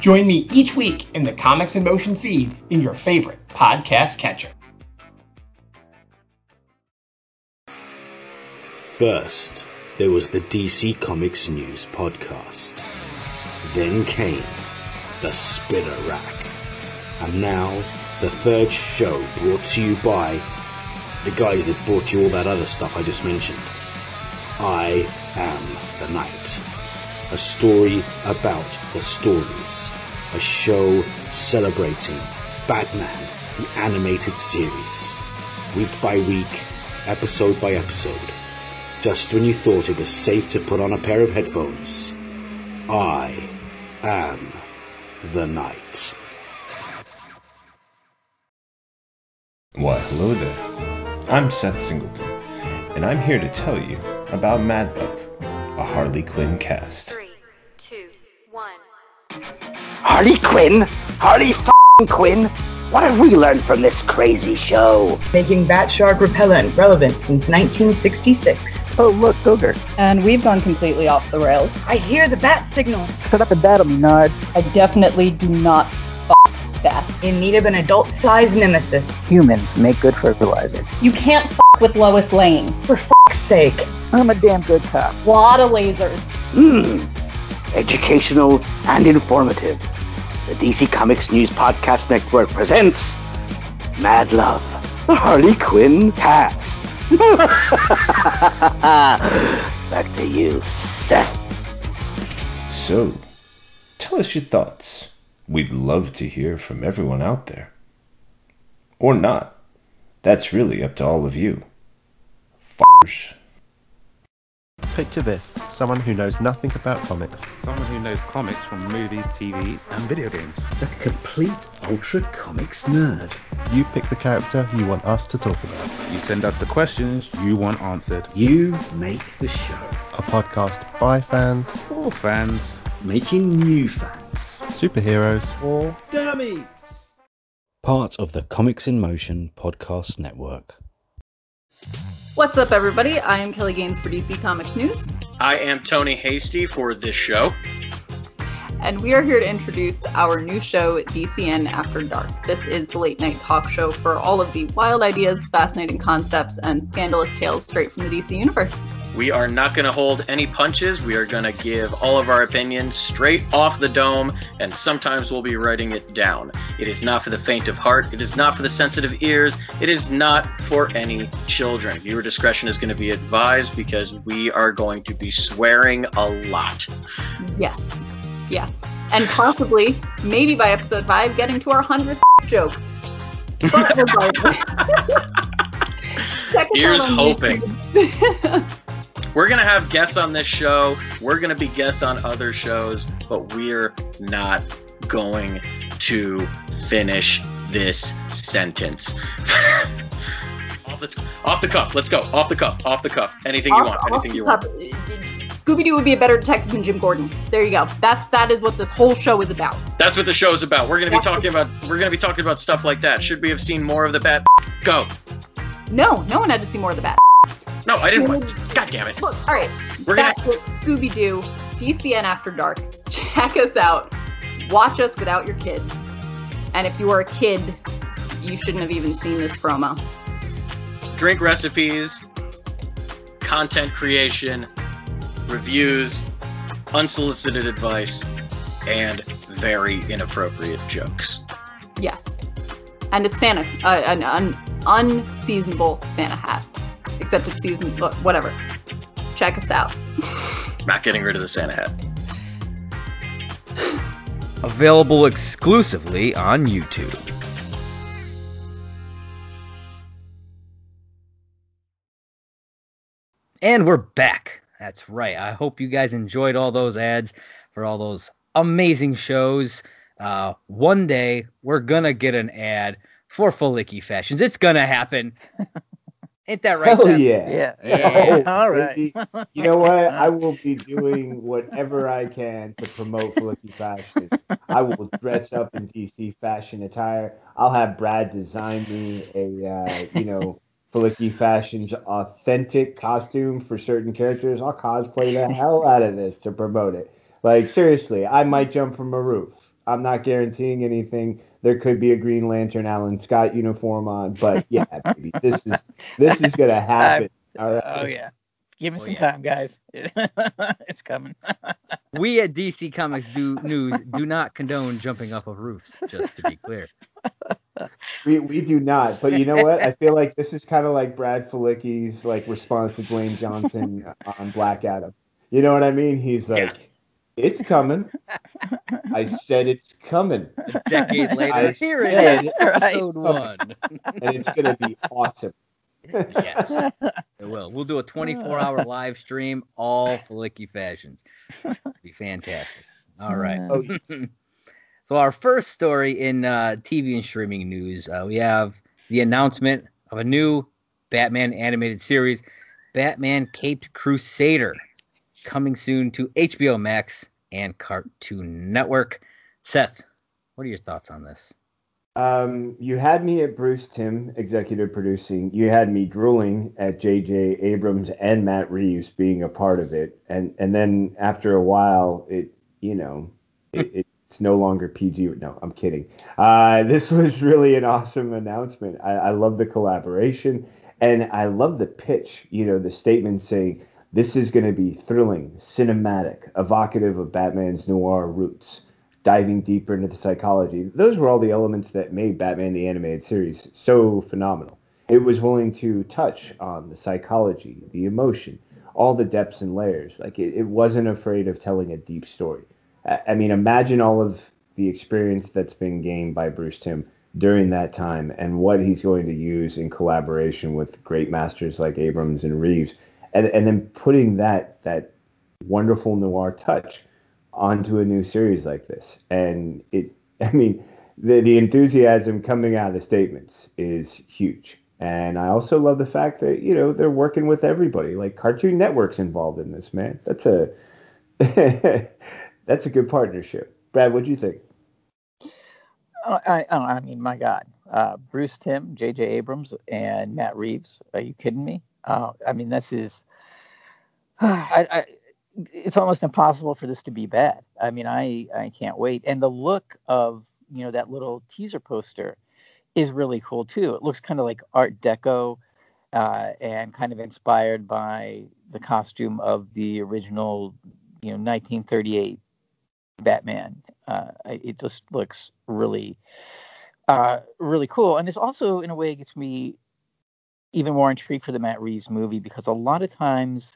Join me each week in the Comics in Motion feed in your favorite podcast catcher. First, there was the DC Comics News podcast. Then came the Spinner Rack. And now, the third show brought to you by the guys that brought you all that other stuff I just mentioned. I am the Night. A story about the stories. A show celebrating Batman, the animated series. Week by week, episode by episode. Just when you thought it was safe to put on a pair of headphones, I am the Night. Why, hello there. I'm Seth Singleton, and I'm here to tell you about Mad Love, a Harley Quinn cast. Three, two, one. Harley Quinn? Harley f***ing Quinn? What have we learned from this crazy show? making bat shark repellent relevant since 1966. Oh, look, Ogre. And we've gone completely off the rails. I hear the bat signal. (laughs) Shut up and battle me, Nards. I definitely do not f that. In need of an adult-sized nemesis. Humans make good fertilizer. You can't f with Lois Lane. For f***'s sake. I'm a damn good cop. Lot of lasers. Mmm. Educational and informative. The DC Comics News Podcast Network presents Mad Love, the Harley Quinn cast. (laughs) Back to you, Seth. So, tell us your thoughts. We'd love to hear from everyone out there. Or not. That's really up to all of you. F***ers. Picture this someone who knows nothing about comics. Someone who knows comics from movies, TV, and video games. A complete ultra comics nerd. You pick the character you want us to talk about. You send us the questions you want answered. You make the show. A podcast by fans, For fans, Making new fans. superheroes, or Dummies! Part of the Comics in Motion podcast network. What's up, everybody? I am Kelly Gaines for DC Comics News, I am Tony Hasty for this show. and we are here to introduce our new show, DCN After Dark. This is the late night talk show for all of the wild ideas, fascinating concepts, and scandalous tales straight from the DC Universe. We are not going to hold any punches. We are going to give all of our opinions straight off the dome, and sometimes we'll be writing it down. It is not for the faint of heart. It is not for the sensitive ears. It is not for any children. Viewer discretion is going to be advised because we are going to be swearing a lot. Yes. Yeah. and possibly, maybe by episode five, getting to our hundredth (laughs) joke. But regardless. Check us Here's hoping. (laughs) We're gonna have guests on this show. We're gonna be guests on other shows, but we're not going to finish this sentence. (laughs) off the off the cuff. Let's go. Off the cuff. Off the cuff. Anything you want. Anything you want. Scooby Doo would be a better detective than Jim Gordon. There you go. That's that is what this whole show is about. That's what the show is about. We're gonna be talking about we're gonna be talking about stuff like that. Should we have seen more of the bat? Go. No, no one had to see more of the bat. No, I didn't want. God damn it. Look, all right. We're gonna- That's. Scooby Doo, DCN After Dark. (laughs) Check us out. Watch us without your kids. And if you are a kid, you shouldn't have even seen this promo. Drink recipes, content creation, reviews, unsolicited advice, and very inappropriate jokes. Yes. And a Santa, uh, an un- unseasonable Santa hat. Except it's season, whatever. Check us out. Not getting rid of the Santa hat. Available exclusively on YouTube. And we're back. That's right. I hope you guys enjoyed all those ads for all those amazing shows. Uh, one day we're gonna get an ad for Filicky Fashions. It's gonna happen. (laughs) Ain't that right? Hell yeah. Yeah. (laughs) Yeah. Oh, (laughs) All right. You know what? (laughs) I will be doing whatever I can to promote Filicky Fashion. I will dress up in DC fashion attire. I'll have Brad design me a, uh, you know, Filicky Fashion's authentic costume for certain characters. I'll cosplay the hell out of this to promote it. Like seriously, I might jump from a roof. I'm not guaranteeing anything. There could be a Green Lantern Alan Scott uniform on, but yeah, baby, this is this is gonna (laughs) happen. All right. Oh yeah. Give me Oh, some yeah. time, guys. (laughs) it's coming. (laughs) We at DC Comics do News do not condone jumping off of roofs. Just to be clear. We we do not, but you know what? I feel like this is kind of like Brad Filicky's like response to Dwayne Johnson on Black Adam. You know what I mean? He's like, "It's coming." I (laughs) said it's coming, A decade later, I here it said is, it's (laughs) episode coming, one. and it's gonna be awesome. yes, (laughs) it will. We'll do a 24-hour live stream, all Filicky fashions. It'll Be fantastic. All right. Oh, so our first story in uh, TV and streaming news, uh, we have the announcement of a new Batman animated series, Batman Caped Crusader, coming soon to HBO Max and Cartoon Network. Seth, what are your thoughts on this? Um, you had me at Bruce Timm, executive producing. You had me drooling at J.J. Abrams and Matt Reeves being a part of it, and and then after a while, it you know, it, (laughs) it's no longer PG. No, I'm kidding. Uh, this was really an awesome announcement. I, I love the collaboration, and I love the pitch. You know, the statement saying this is going to be thrilling, cinematic, evocative of Batman's noir roots diving deeper into the psychology. Those were all the elements that made Batman the Animated Series so phenomenal. It was willing to touch on the psychology, the emotion, all the depths and layers. Like it, it wasn't afraid of telling a deep story. I, I mean, imagine all of the experience that's been gained by Bruce Timm during that time and what he's going to use in collaboration with great masters like Abrams and Reeves, and, and then putting that that wonderful noir touch onto a new series like this. And it, (laughs) I mean, the, the enthusiasm coming out of the statements is huge. And I also love the fact that, you know, they're working with everybody. Like Cartoon Network's involved in this, man. That's a (laughs) that's a good partnership. Brad, what do you think? Oh, I, I, I mean, my God, uh, Bruce Timm, J.J. Abrams, and Matt Reeves. Are you kidding me? Uh, I mean, this is. (sighs) I, I, it's almost impossible for this to be bad. I mean, I, I can't wait. And the look of you know that little teaser poster is really cool too. It looks kind of like Art Deco, uh, and kind of inspired by the costume of the original, you know, 1938 Batman. Uh, it just looks really, uh, really cool, and this also, in a way, gets me even more intrigued for the Matt Reeves movie because a lot of times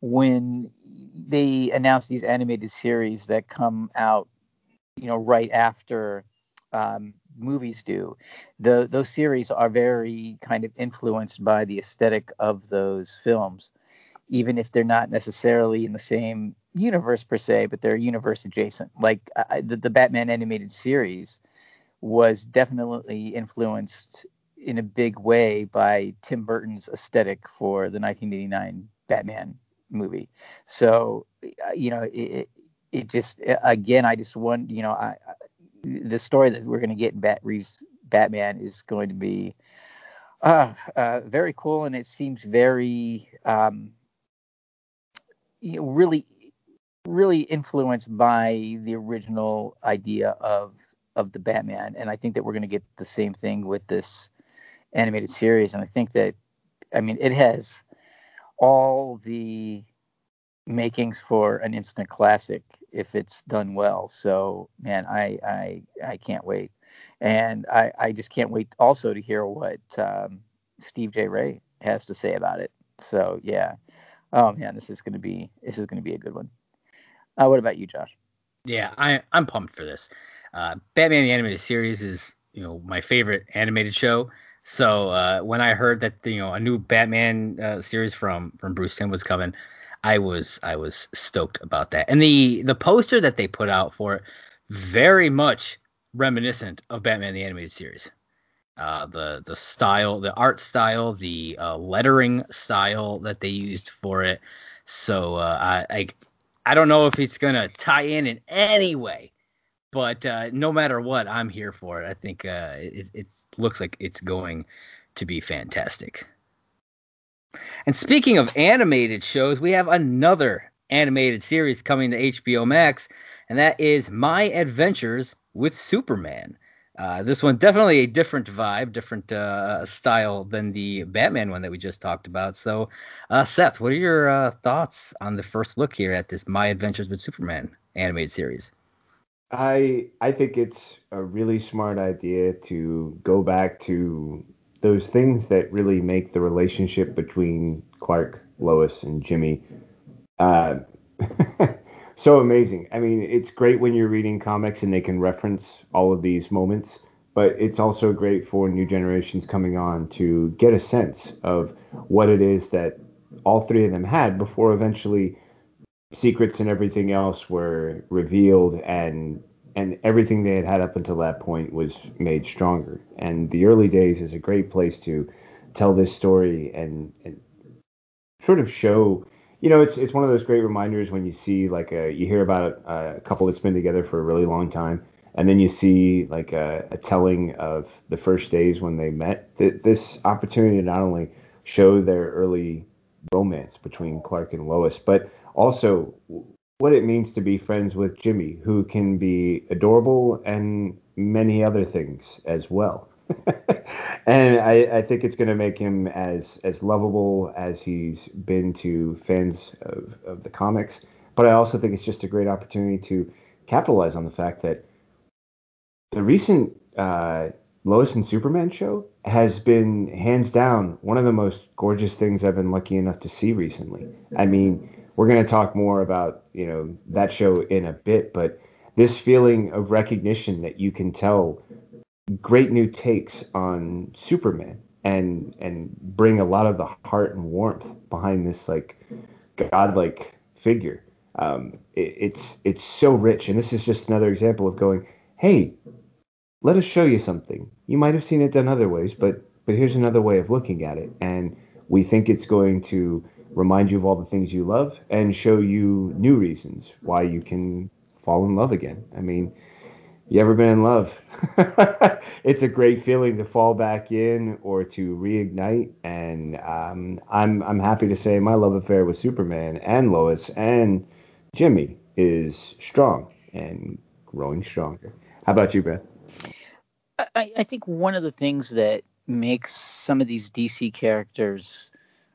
when they announce these animated series that come out you know, right after um, movies do. The those series are very kind of influenced by the aesthetic of those films, even if they're not necessarily in the same universe per se, but they're universe adjacent. Like I, the, the Batman animated series was definitely influenced in a big way by Tim Burton's aesthetic for the 1989 Batman movie. So, you know, it, it just again, I just want, you know, I, the story that we're going to get in Matt Reeves Batman is going to be uh, uh, very cool, and it seems very, um, you know, really, really influenced by the original idea of of the Batman, and I think that we're going to get the same thing with this animated series, and I think that, I mean, it has all the makings for an instant classic if it's done well. So man, I I I can't wait, and I I just can't wait also to hear what um, Steve J Ray has to say about it. So yeah, oh man, this is gonna be this is gonna be a good one. Uh, what about you, Josh? Yeah, I I'm pumped for this. Uh, Batman the animated series is you know my favorite animated show. So uh, when I heard that you know a new Batman uh, series from from Bruce Timm was coming, I was I was stoked about that. And the the poster that they put out for it very much reminiscent of Batman the animated series. Uh, the the style, the art style, the uh, lettering style that they used for it. So uh, I, I I don't know if it's gonna tie in in any way, but uh, no matter what, I'm here for it. I think uh, it, it looks like it's going to be fantastic. And speaking of animated shows, we have another animated series coming to HBO Max, and that is My Adventures with Superman. Uh, this one definitely a different vibe, different uh, style than the Batman one that we just talked about. So, uh, Seth, what are your uh, thoughts on the first look here at this My Adventures with Superman animated series? I I think it's a really smart idea to go back to those things that really make the relationship between Clark, Lois, and Jimmy uh, (laughs) so amazing. I mean, it's great when you're reading comics and they can reference all of these moments, but it's also great for new generations coming on to get a sense of what it is that all three of them had before eventually secrets and everything else were revealed and and everything they had had up until that point was made stronger. And the early days is a great place to tell this story and, and sort of show. You know, it's it's one of those great reminders when you see like a you hear about a, a couple that's been together for a really long time, and then you see like a, a telling of the first days when they met. Th- this opportunity to not only show their early romance between Clark and Lois, but also what it means to be friends with Jimmy, who can be adorable and many other things as well. (laughs) and I, I, think it's going to make him as as lovable as he's been to fans of, of the comics. But I also think it's just a great opportunity to capitalize on the fact that the recent uh, Lois and Superman show has been hands down one of the most gorgeous things I've been lucky enough to see recently. I mean, we're going to talk more about you know that show in a bit, but this feeling of recognition that you can tell great new takes on Superman and and bring a lot of the heart and warmth behind this like godlike figure. Um, it, it's it's so rich, and this is just another example of going, hey, let us show you something. You might have seen it done other ways, but but here's another way of looking at it, and we think it's going to remind you of all the things you love, and show you new reasons why you can fall in love again. I mean, you ever been in love? (laughs) it's a great feeling to fall back in or to reignite, and um, I'm I'm happy to say my love affair with Superman and Lois and Jimmy is strong and growing stronger. How about you, Brad? I, I think one of the things that makes some of these DC characters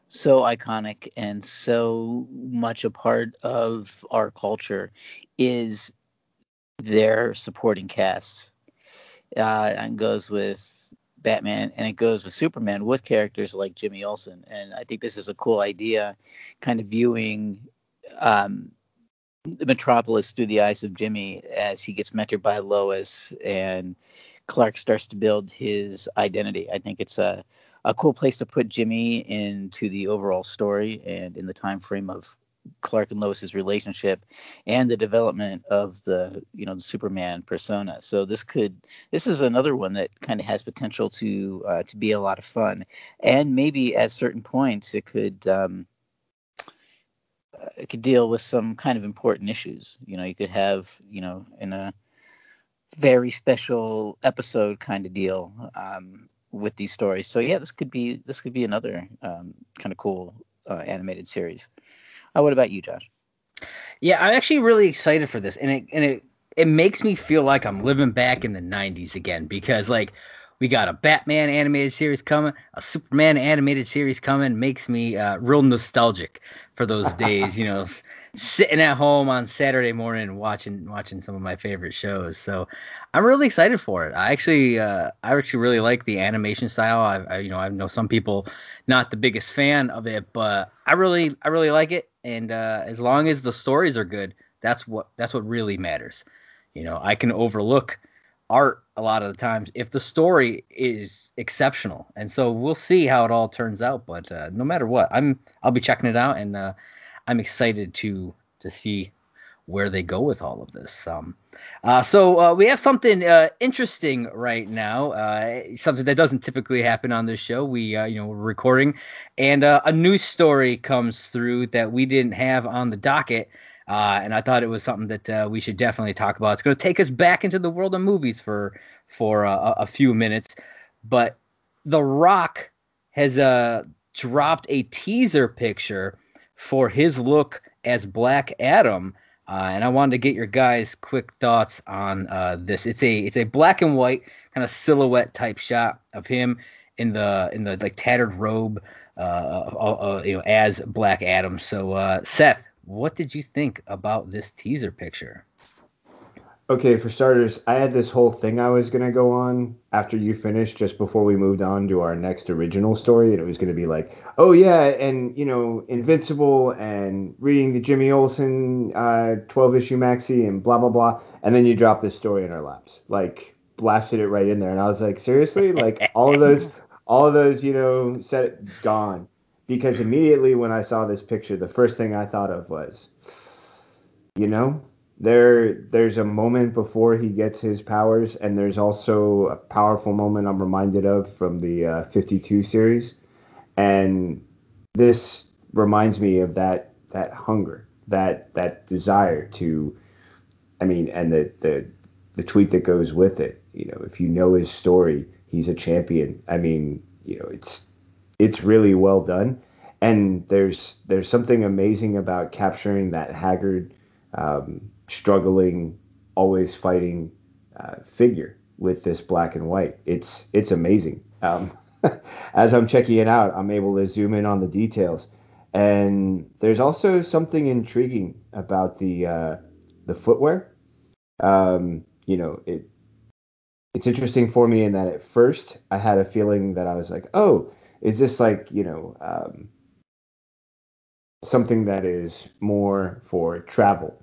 so iconic and so much a part of our culture is their supporting cast. Uh, and goes with Batman and it goes with Superman with characters like Jimmy Olsen. And I think this is a cool idea, kind of viewing um, Metropolis through the eyes of Jimmy as he gets mentored by Lois and Clark starts to build his identity. I think it's a a cool place to put Jimmy into the overall story and in the time frame of Clark and Lois's relationship and the development of the you know the Superman persona. So this could this is another one that kind of has potential to uh, to be a lot of fun and maybe at certain points it could um, it could deal with some kind of important issues. You know, you could have you know in a very special episode kind of deal um, with these stories. So yeah, this could be this could be another um, kind of cool uh, animated series. Uh, what about you, Josh? Yeah, I'm actually really excited for this, and it and it it makes me feel like I'm living back in the 90s again because like we got a Batman animated series coming, a Superman animated series coming. Makes me uh, real nostalgic for those (laughs) days, you know, sitting at home on Saturday morning watching watching some of my favorite shows. So I'm really excited for it. I actually uh, I actually really like the animation style. I, I you know I know some people not the biggest fan of it, but I really I really like it. And uh, as long as the stories are good, that's what that's what really matters. You know, I can overlook art a lot of the times if the story is exceptional. And so we'll see how it all turns out. But uh, no matter what, I'm I'll be checking it out, and uh, I'm excited to to see where they go with all of this. Um, uh, so uh, we have something uh, interesting right now, uh, something that doesn't typically happen on this show. We, you know, we're recording, and a news story comes through that we didn't have on the docket. Uh, and I thought it was something that uh, we should definitely talk about. It's going to take us back into the world of movies for for uh, a few minutes, but The Rock has uh, dropped a teaser picture for his look as Black Adam, uh, and I wanted to get your guys' quick thoughts on uh, this. It's a it's a black and white kind of silhouette type shot of him in the in the like tattered robe, you know, as Black Adam. So Seth, what did you think about this teaser picture? Okay, for starters, I had this whole thing I was gonna go on after you finished, just before we moved on to our next original story, and it was gonna be like, oh yeah, and you know, Invincible and reading the Jimmy Olsen uh, 12 issue maxi and blah blah blah, and then you dropped this story in our laps, like blasted it right in there, and I was like, seriously, like all of those, (laughs) all of those, you know, set it gone because immediately when I saw this picture, the first thing I thought of was, you know, there there's a moment before he gets his powers, and there's also a powerful moment I'm reminded of from the uh, 52 series, and this reminds me of that that hunger, that that desire to, I mean, and the the the tweet that goes with it. You know, if you know his story, he's a champion. I mean, you know, it's it's really well done. And there's there's something amazing about capturing that haggard, um, struggling, always fighting uh, figure with this black and white. It's it's amazing. Um, (laughs) as I'm checking it out, I'm able to zoom in on the details, and there's also something intriguing about the uh, the footwear. Um, you know, it it's interesting for me in that at first I had a feeling that I was like, oh, is this like you know um, something that is more for travel?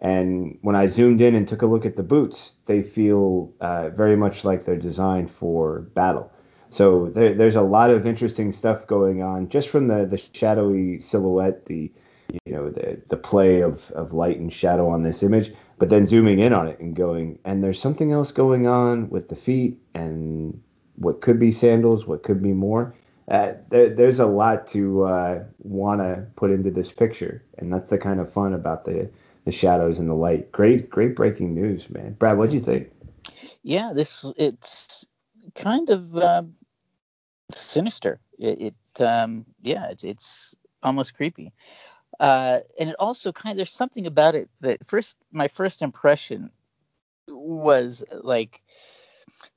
And when I zoomed in and took a look at the boots, they feel uh, very much like they're designed for battle. So there, there's a lot of interesting stuff going on just from the, the shadowy silhouette, the you know the the play of, of light and shadow on this image, but then zooming in on it and going, and there's something else going on with the feet and what could be sandals, what could be more uh, there, there's a lot to uh, want to put into this picture, and that's the kind of fun about the the shadows and the light. Great, great breaking news, man. Brad, what do you think? Yeah, this it's kind of um, sinister. It, it um, yeah, it's it's almost creepy. Uh, and it also kind of there's something about it that first my first impression was like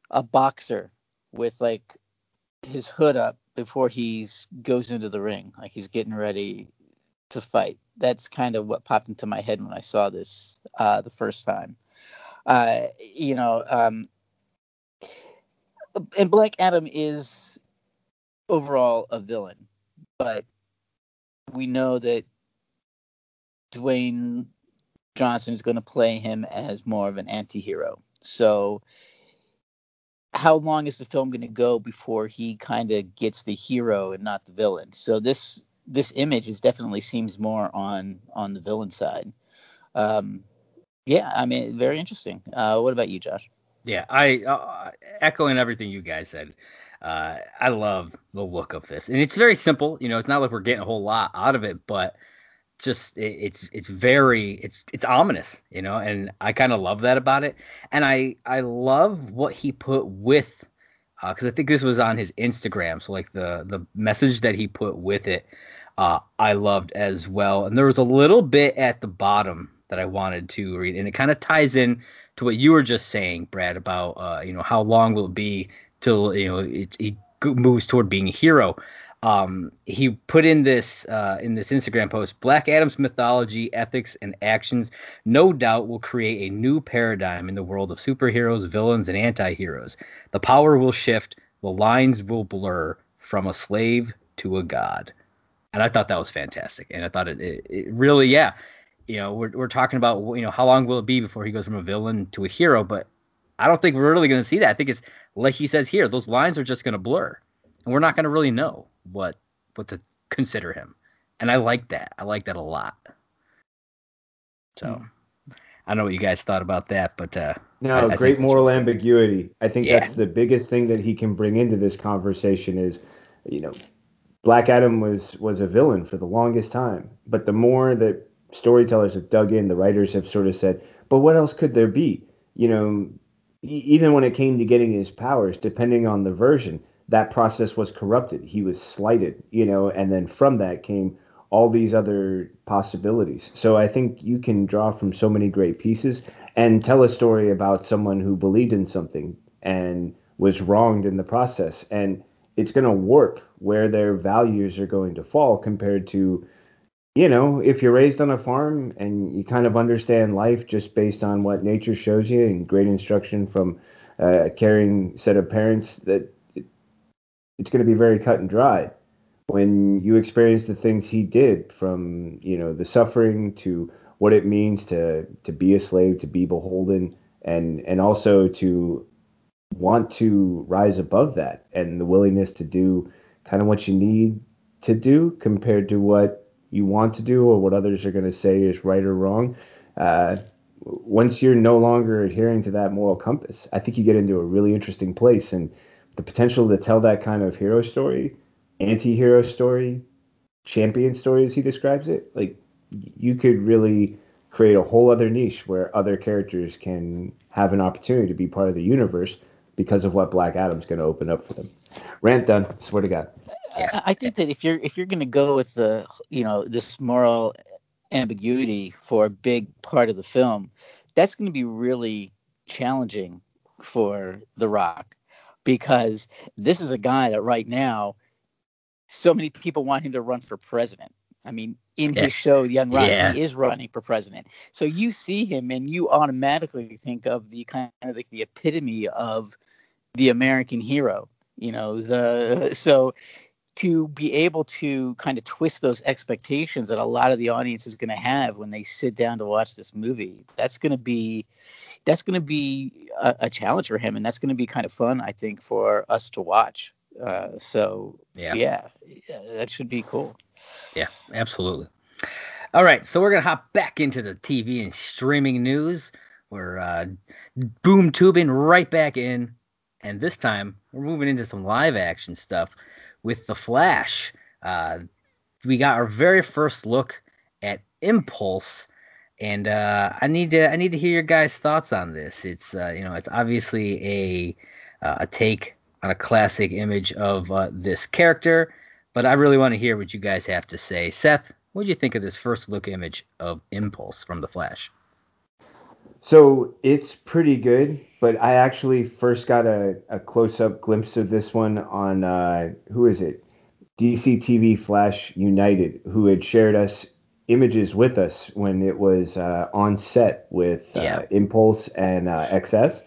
a boxer with like his hood up before he goes into the ring, like he's getting ready to fight. That's kind of what popped into my head when I saw this uh, the first time. Uh, you know, um, and Black Adam is overall a villain, but we know that Dwayne Johnson is going to play him as more of an anti-hero. So how long is the film going to go before he kind of gets the hero and not the villain? So this this image is definitely seems more on on the villain side. Um, yeah, I mean, very interesting. Uh, what about you, Josh? Yeah, I uh, echoing everything you guys said. Uh, I love the look of this, and it's very simple. You know, it's not like we're getting a whole lot out of it, but just it, it's it's very it's it's ominous, you know, and I kind of love that about it. And I I love what he put with because uh, I think this was on his Instagram, so like the the message that he put with it, uh, I loved as well. And there was a little bit at the bottom that I wanted to read, and it kind of ties in to what you were just saying, Brad, about uh, you know how long will it be till you know it, he moves toward being a hero. Um, he put in this uh, in this Instagram post: Black Adam's mythology, ethics, and actions no doubt will create a new paradigm in the world of superheroes, villains, and anti-heroes. The power will shift, the lines will blur from a slave to a god. And I thought that was fantastic, and I thought it, it, it really, yeah, you know, we're we're talking about you know how long will it be before he goes from a villain to a hero, but I don't think we're really going to see that. I think it's like he says here, those lines are just going to blur, and we're not going to really know what what to consider him. And I like that. I like that a lot. So mm. I don't know what you guys thought about that, but uh, no, I, I great moral ambiguity. I think yeah. that's the biggest thing that he can bring into this conversation is, you know, Black Adam was was a villain for the longest time, but the more that storytellers have dug in, the writers have sort of said, but what else could there be? You know, even when it came to getting his powers, depending on the version, that process was corrupted. He was slighted, you know, and then from that came all these other possibilities. So I think you can draw from so many great pieces and tell a story about someone who believed in something and was wronged in the process. And it's going to warp where their values are going to fall compared to, you know, if you're raised on a farm and you kind of understand life just based on what nature shows you and great instruction from a caring set of parents that it's going to be very cut and dry. When you experience the things he did from you know the suffering to what it means to to be a slave to be beholden and and also to want to rise above that and the willingness to do kind of what you need to do compared to what you want to do or what others are going to say is right or wrong uh, once you're no longer adhering to that moral compass i think you get into a really interesting place. And the potential to tell that kind of hero story, anti-hero story, champion story as he describes it, like you could really create a whole other niche where other characters can have an opportunity to be part of the universe because of what Black Adam's going to open up for them. Rant done. Swear to God. I think that if you're if you're going to go with the you know this moral ambiguity for a big part of the film, that's going to be really challenging for The Rock because this is a guy that right now so many people want him to run for president. I mean, in his show Young Rock, yeah. he is running for president. So you see him and you automatically think of the kind of like the epitome of the American hero. You know, the (laughs) so to be able to kind of twist those expectations that a lot of the audience is going to have when they sit down to watch this movie, that's going to be that's going to be a, a, challenge for him, and that's going to be kind of fun, I think, for us to watch. Uh, so yeah. yeah, that should be cool. Yeah, absolutely. All right, so we're gonna hop back into the TV and streaming news. We're uh, boom tubing right back in, and this time we're moving into some live action stuff with The Flash. Uh, we got our very first look at Impulse and uh, I need to I need to hear your guys' thoughts on this. It's uh, you know it's obviously a uh, a take on a classic image of uh, this character, but I really want to hear what you guys have to say. Seth, what do you think of this first look image of Impulse from The Flash? So it's pretty good, but I actually first got a, a close up glimpse of this one on uh, who is it? DC TV Flash United, who had shared us images with us when it was uh, on set with uh, yeah. Impulse and uh, XS.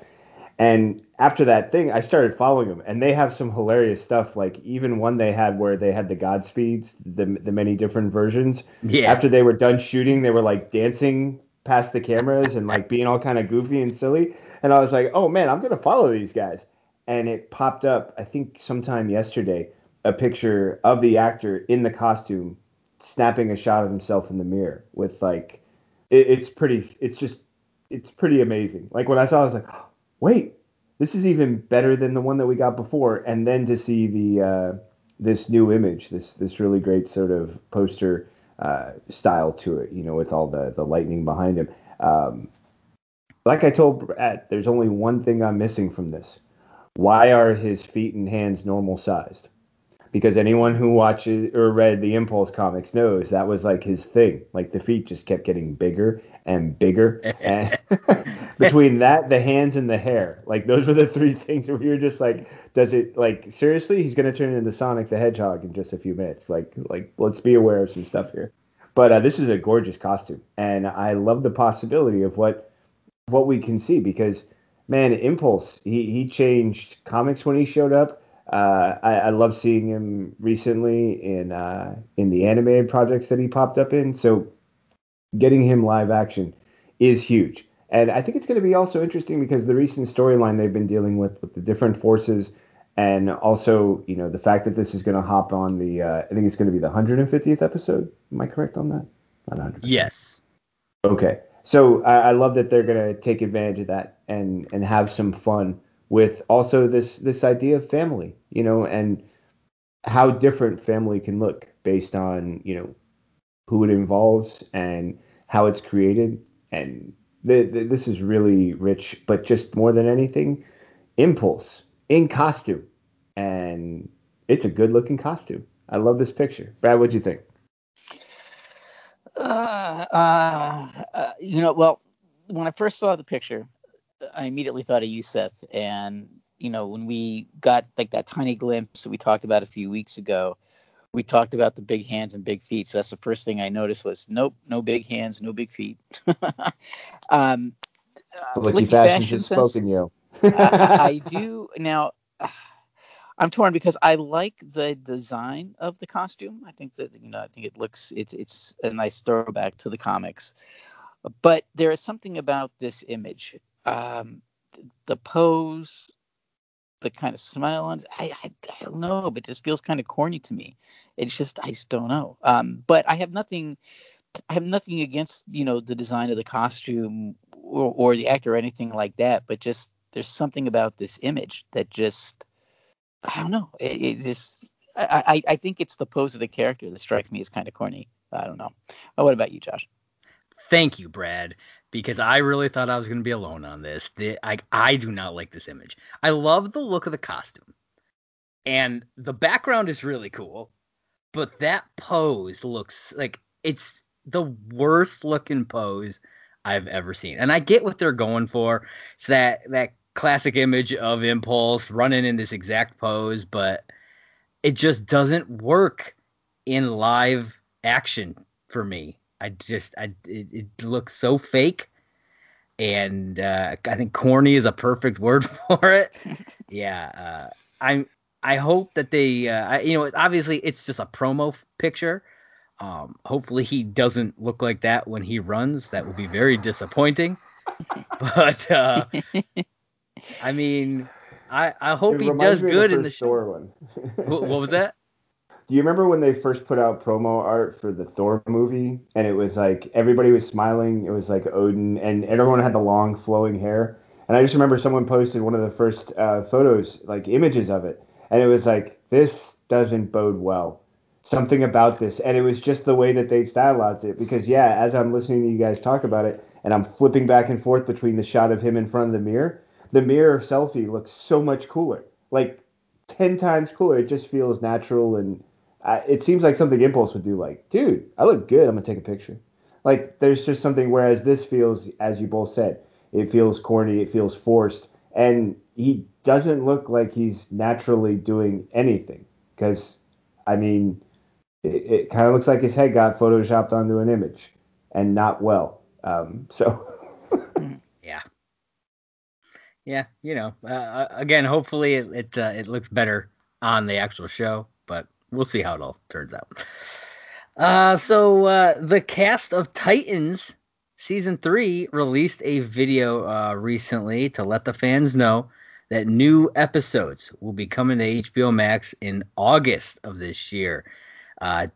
And after that thing, I started following them, and they have some hilarious stuff. Like even one they had where they had the Godspeeds, the the many different versions. Yeah. After they were done shooting, they were like dancing past the cameras and like being all kind of goofy and silly. And I was like, oh man, I'm gonna follow these guys. And it popped up, I think sometime yesterday, a picture of the actor in the costume snapping a shot of himself in the mirror with like it, it's pretty it's just it's pretty amazing. Like when I saw it, I was like, (gasps) wait, this is even better than the one that we got before. And then to see the uh, this new image, this this really great sort of poster uh, style to it, you know, with all the the lightning behind him. Um, like I told Brad, there's only one thing I'm missing from this. Why are his feet and hands normal sized? Because anyone who watches or read the Impulse comics knows that was like his thing. Like the feet just kept getting bigger and bigger. and (laughs) between that, the hands, and the hair, like those were the three things where you were just like, does it like seriously? He's gonna turn into Sonic the Hedgehog in just a few minutes. Like, like let's be aware of some stuff here. But uh, this is a gorgeous costume, and I love the possibility of what what we can see because man, Impulse he he changed comics when he showed up. Uh, I, I love seeing him recently in uh, in the animated projects that he popped up in. So getting him live action is huge. And I think it's going to be also interesting because the recent storyline they've been dealing with with the different forces, and also you know the fact that this is going to hop on the uh, I think it's going to be the 150th episode. Am I correct on that? Not 100. Yes. Okay. So I, I love that they're going to take advantage of that and and have some fun with also this this idea of family, you know, and how different family can look based on you know who it involves and how it's created and the, the, this is really rich, but just more than anything, impulse in costume, and it's a good looking costume. I love this picture. Brad, what'd you think? Uh, uh, uh, you know, well, when I first saw the picture, I immediately thought of Yusef, and you know, when we got like that tiny glimpse that we talked about a few weeks ago, we talked about the big hands and big feet. So that's the first thing I noticed was nope, no big hands, no big feet. (laughs) um, uh, Filicky fashion has spoken, you. I, I (laughs) do now. (sighs) I'm torn because I like the design of the costume. I think that you know, I think it looks it's it's a nice throwback to the comics. But there is something about this image. Um, the pose, the kind of smile on I, I, I don't know, but it just feels kind of corny to me. It's just I just don't know. Um, but I have nothing I have nothing against you know the design of the costume or, or the actor or anything like that. But just there's something about this image that just I don't know. It, it just I, I I think it's the pose of the character that strikes me as kind of corny. I don't know. Oh, what about you, Josh? Thank you, Brad because I really thought I was going to be alone on this. The, I I do not like this image. I love the look of the costume, and the background is really cool, but that pose looks like it's the worst looking pose I've ever seen. And I get what they're going for. It's that that classic image of Impulse running in this exact pose, but it just doesn't work in live action for me. I just I it, it looks so fake, and uh, I think corny is a perfect word (laughs) for it. yeah, uh, I'm. I hope that they, uh, I, you know, obviously it's just a promo picture. Um, hopefully he doesn't look like that when he runs. That would be very disappointing. (laughs) but uh, I mean, I I hope It he does me of the good in the first show. One. What, what was that? Do you remember when they first put out promo art for the Thor movie and it was like everybody was smiling? It was like Odin and everyone had the long flowing hair. And I just remember someone posted one of the first uh, photos, like images of it, and it was like this doesn't bode well. Something about this, and it was just the way that they stylized it. Because yeah, as I'm listening to you guys talk about it, and I'm flipping back and forth between the shot of him in front of the mirror, the mirror selfie looks so much cooler, like ten times cooler. It just feels natural and uh, it seems like something Impulse would do. Like, dude, I look good. I'm gonna take a picture. Like, there's just something. Whereas this feels, as you both said, it feels corny. It feels forced, and he doesn't look like he's naturally doing anything. Because, I mean, it, it kind of looks like his head got photoshopped onto an image, and not well. Um, (laughs) so. Yeah. Yeah, you know, uh, again, hopefully it it, uh, it looks better on the actual show, but we'll see how it all turns out. Uh, so uh, the cast of Titans season three released a video uh, recently to let the fans know that new episodes will be coming to HBO Max in August of this year. Uh,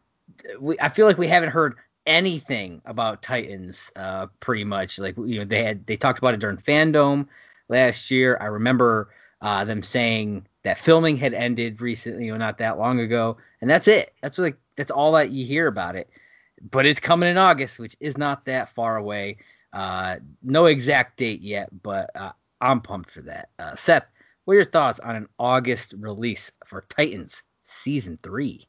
we, I feel like we haven't heard anything about Titans, uh, pretty much. Like you know, they had they talked about it during Fandom last year. I remember uh, them saying that filming had ended recently, you know, not that long ago, and that's it. That's like that's all that you hear about it. But it's coming in August, which is not that far away. Uh, no exact date yet, but uh, I'm pumped for that. Uh, Seth, what are your thoughts on an August release for Titans season three?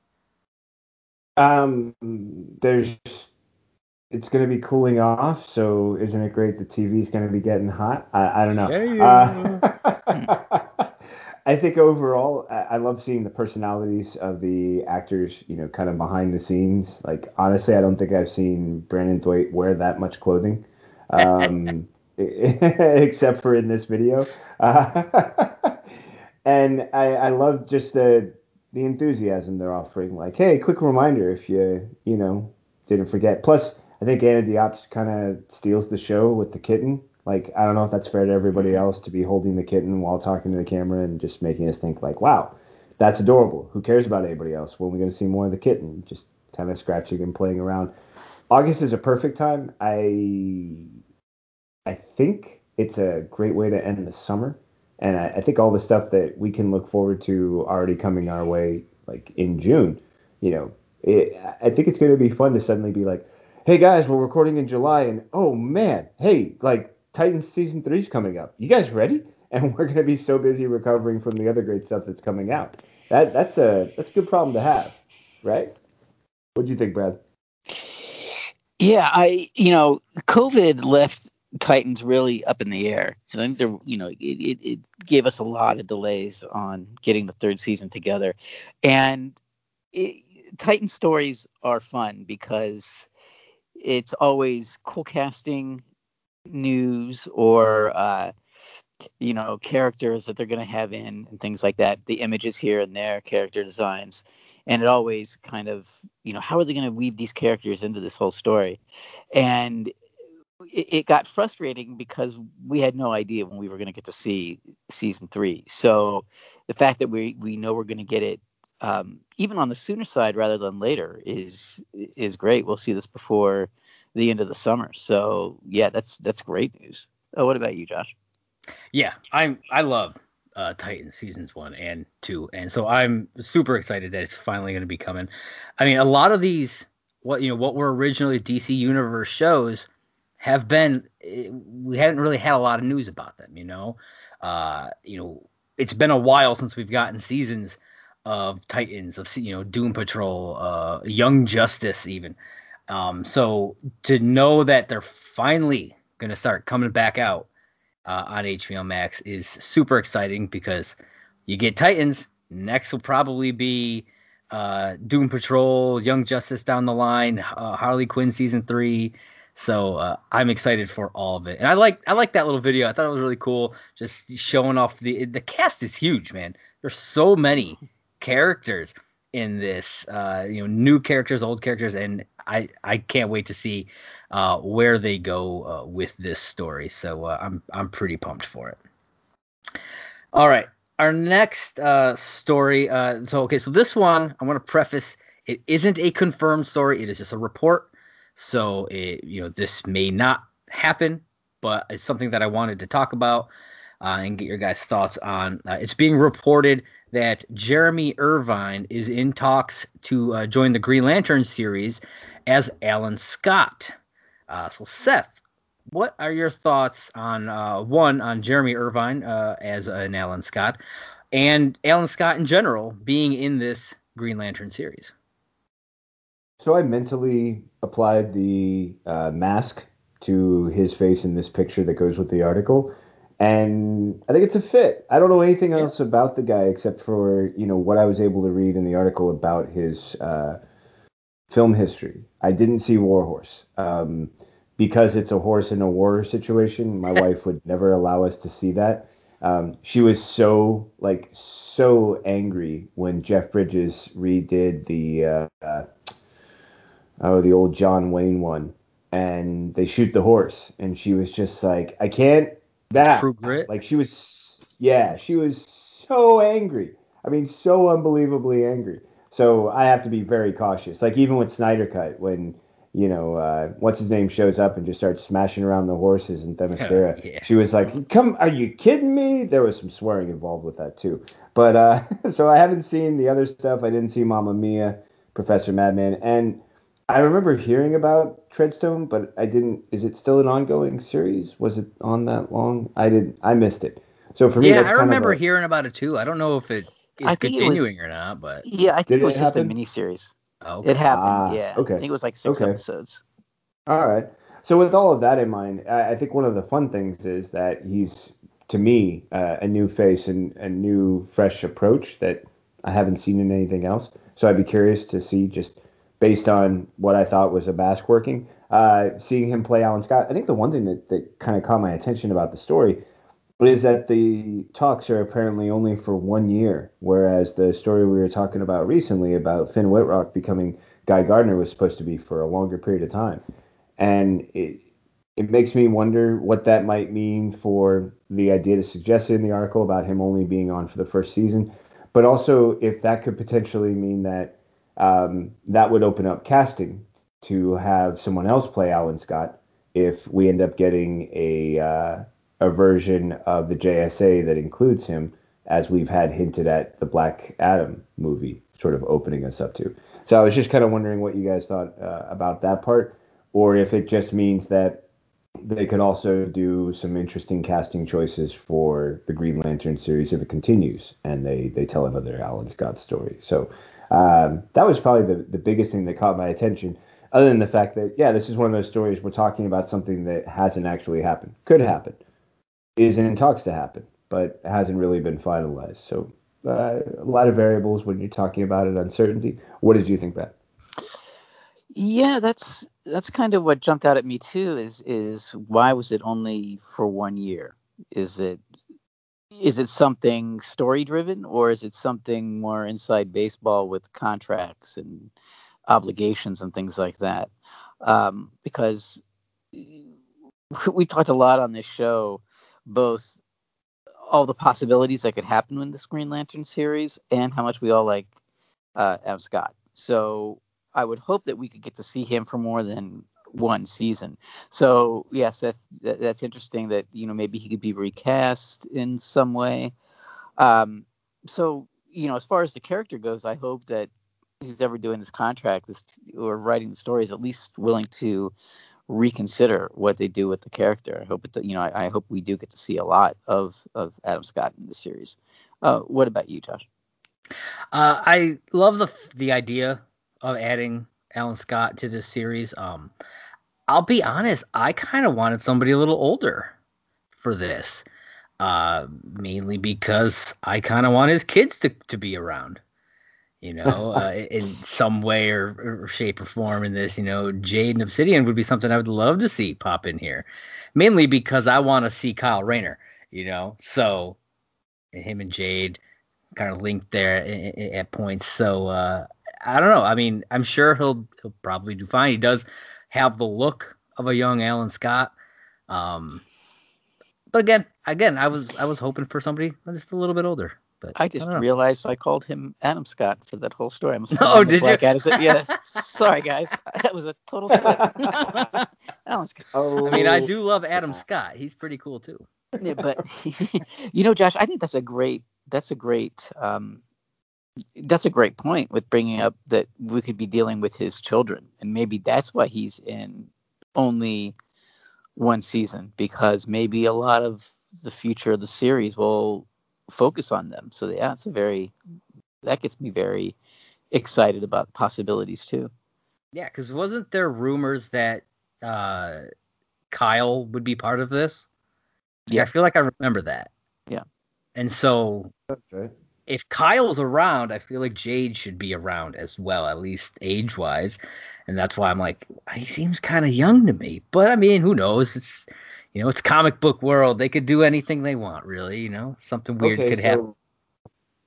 Um, there's it's going to be cooling off, so isn't it great the TV's going to be getting hot? I, I don't know. Yeah. Uh, (laughs) (laughs) I think overall, I, love seeing the personalities of the actors, you know, kind of behind the scenes. Like, honestly, I don't think I've seen Brenton Thwaites wear that much clothing, um, (laughs) (laughs) except for in this video. Uh, (laughs) and I, I love just the the enthusiasm they're offering. Like, hey, quick reminder if you, you know, didn't forget. Plus, I think Anna Diop kind of steals the show with the kitten. Like, I don't know if that's fair to everybody mm-hmm. else to be holding the kitten while talking to the camera and just making us think like, wow, that's adorable. Who cares about anybody else? When are we going to see more of the kitten? Just kind of scratching and playing around. August is a perfect time. I I think it's a great way to end the summer. And I, I think all the stuff that we can look forward to already coming our way, like in June, you know, it, I think it's going to be fun to suddenly be like, hey guys, we're recording in July, and oh man, hey, like Titans season three is coming up. You guys ready? (laughs) And we're going to be so busy recovering from the other great stuff that's coming out. That that's a that's a good problem to have, right? What do you think, Brad? Yeah, I you know, COVID left Titans really up in the air. I think there, you know, it, it, it gave us a lot of delays on getting the third season together, and it, Titan stories are fun because it's always cool casting news or uh, you know characters that they're going to have in and things like that. The images here and there character designs. And it always kind of you know how are they going to weave these characters into this whole story? And it, it got frustrating because we had no idea when we were going to get to see season three. So the fact that we we know we're going to get it um, even on the sooner side rather than later is is great. We'll see this before the end of the summer so yeah that's that's great news oh, what about you josh yeah, I'm I love uh, Titan seasons one and two, and so I'm super excited that it's finally going to be coming. I mean, a lot of these what you know what were originally DC Universe shows have been eh, we haven't really had a lot of news about them. You know, uh, you know it's been a while since we've gotten seasons of Titans of you know Doom Patrol, uh, Young Justice even. Um, so to know that they're finally going to start coming back out uh, on HBO Max is super exciting because you get Titans. Next will probably be uh, Doom Patrol, Young Justice down the line, uh, Harley Quinn season three. So uh, I'm excited for all of it, and I like I like that little video. I thought it was really cool, just showing off the the cast is huge, man. There's so many characters in this, uh, you know, new characters, old characters, and I I can't wait to see uh, where they go uh, with this story. So uh, I'm I'm pretty pumped for it. All right, our next uh, story. Uh, so okay, so this one I want to preface. It isn't a confirmed story. It is just a report. So it, you know this may not happen, but it's something that I wanted to talk about uh, and get your guys' thoughts on. Uh, it's being reported that Jeremy Irvine is in talks to uh, join the Green Lantern series as Alan Scott. Uh, so Seth, what are your thoughts on uh, one on Jeremy Irvine uh, as an Alan Scott, and Alan Scott in general being in this Green Lantern series? So I mentally applied the uh, mask to his face in this picture that goes with the article, and I think it's a fit. I don't know anything else about the guy except for you know what I was able to read in the article about his uh, film history. I didn't see Warhorse. Um, because it's a horse in a war situation, my (laughs) wife would never allow us to see that. Um, she was so like so angry when Jeff Bridges redid the uh, uh, oh the old John Wayne one, and they shoot the horse, and she was just like, I can't. That True Grit. Like she was, yeah, she was so angry. I mean, so unbelievably angry. So I have to be very cautious. Like even with Snyder Cut, when you know uh, what's his name shows up and just starts smashing around the horses in Themyscira, (laughs) yeah. she was like, "Come, are you kidding me?" There was some swearing involved with that too. But uh, (laughs) so I haven't seen the other stuff. I didn't see Mamma Mia, Professor Madman, and I remember hearing about Treadstone, but I didn't. Is it still an ongoing series? Was it on that long? I didn't. I missed it. So for me, yeah, that's I kind remember of a, hearing about it too. I don't know if it is I think it was- continuing or not, but Yeah, I think Did it was it just a happen? miniseries. oh, It happened. Ah, yeah. okay. I think it was like six Okay. episodes. All right. So with all of that in mind, I, I think one of the fun things is that he's, to me, uh, a new face and a new, fresh approach that I haven't seen in anything else. So I'd be curious to see just based on what I thought was a mask working, uh, seeing him play Alan Scott. I think the one thing that, that kind of caught my attention about the story is that the talks are apparently only for one year, whereas the story we were talking about recently about Finn Wittrock becoming Guy Gardner was supposed to be for a longer period of time. And it, it makes me wonder what that might mean for the idea that's suggested in the article about him only being on for the first season, but also if that could potentially mean that um, that would open up casting to have someone else play Alan Scott if we end up getting a uh, a version of the JSA that includes him, as we've had hinted at the Black Adam movie sort of opening us up to. So I was just kind of wondering what you guys thought uh, about that part, or if it just means that they could also do some interesting casting choices for the Green Lantern series if it continues and they, they tell another Alan Scott story. So um, that was probably the, the biggest thing that caught my attention, other than the fact that, yeah, this is one of those stories we're talking about something that hasn't actually happened. Could happen, is in talks to happen, but hasn't really been finalized. So uh, a lot of variables when you're talking about it, uncertainty. What did you think, Brad? Yeah, that's that's kind of what jumped out at me too. Is is why was it only for one year? Is it is it something story driven or is it something more inside baseball with contracts and obligations and things like that? Um, because we talked a lot on this show, both all the possibilities that could happen in this Green Lantern series and how much we all like uh, Adam Scott. So I would hope that we could get to see him for more than one season. So yes, that, that, that's interesting. That you know maybe he could be recast in some way. Um, so you know, as far as the character goes, I hope that who's ever doing this contract this, or writing the story is at least willing to reconsider what they do with the character. I hope it, you know, I, I hope we do get to see a lot of of Adam Scott in the series. Uh, what about you, Josh? Uh, I love the the idea of adding Alan Scott to this series. Um, I'll be honest, I kind of wanted somebody a little older for this, uh, mainly because I kind of want his kids to, to be around. You know, (laughs) uh, in some way or, or shape or form in this, you know, Jade and Obsidian would be something I would love to see pop in here, mainly because I want to see Kyle Rayner. You know, so him and Jade kind of linked there at points. So uh, I don't know. I mean, I'm sure he'll he'll probably do fine. He does have the look of a young Alan Scott. Um, but again, again, I was I was hoping for somebody just a little bit older. But I just I realized I called him Adam Scott for that whole story. I must have Oh, did you? Adam. Yes. Sorry, guys. (laughs) That was a total slip. (laughs) Alan Scott. Oh, I mean, I do love Adam Scott. He's pretty cool too. Yeah, but (laughs) you know, Josh, I think that's a great. That's a great. Um, that's a great point with bringing up that we could be dealing with his children, and maybe that's why he's in only one season because maybe a lot of the future of the series will focus on them. So yeah, it's a very that gets me very excited about possibilities too. Yeah, because wasn't there rumors that uh, Kyle would be part of this? Yeah. I feel like I remember that. Yeah. And so That's right. If Kyle's around, I feel like Jade should be around as well, at least age wise. And that's why I'm like, he seems kind of young to me. But I mean, who knows? It's you know, it's comic book world. They could do anything they want, really. You know, something weird okay, could so happen.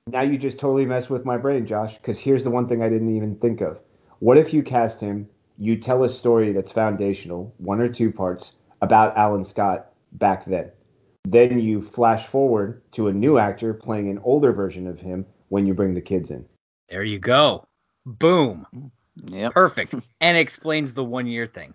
Now you just totally messed with my brain, Josh, because here's the one thing I didn't even think of. What if you cast him you tell a story that's foundational, one or two parts, about Alan Scott back then. Then you flash forward to a new actor playing an older version of him when you bring the kids in. There you go. Boom. Yep. Perfect. (laughs) and explains the one year thing.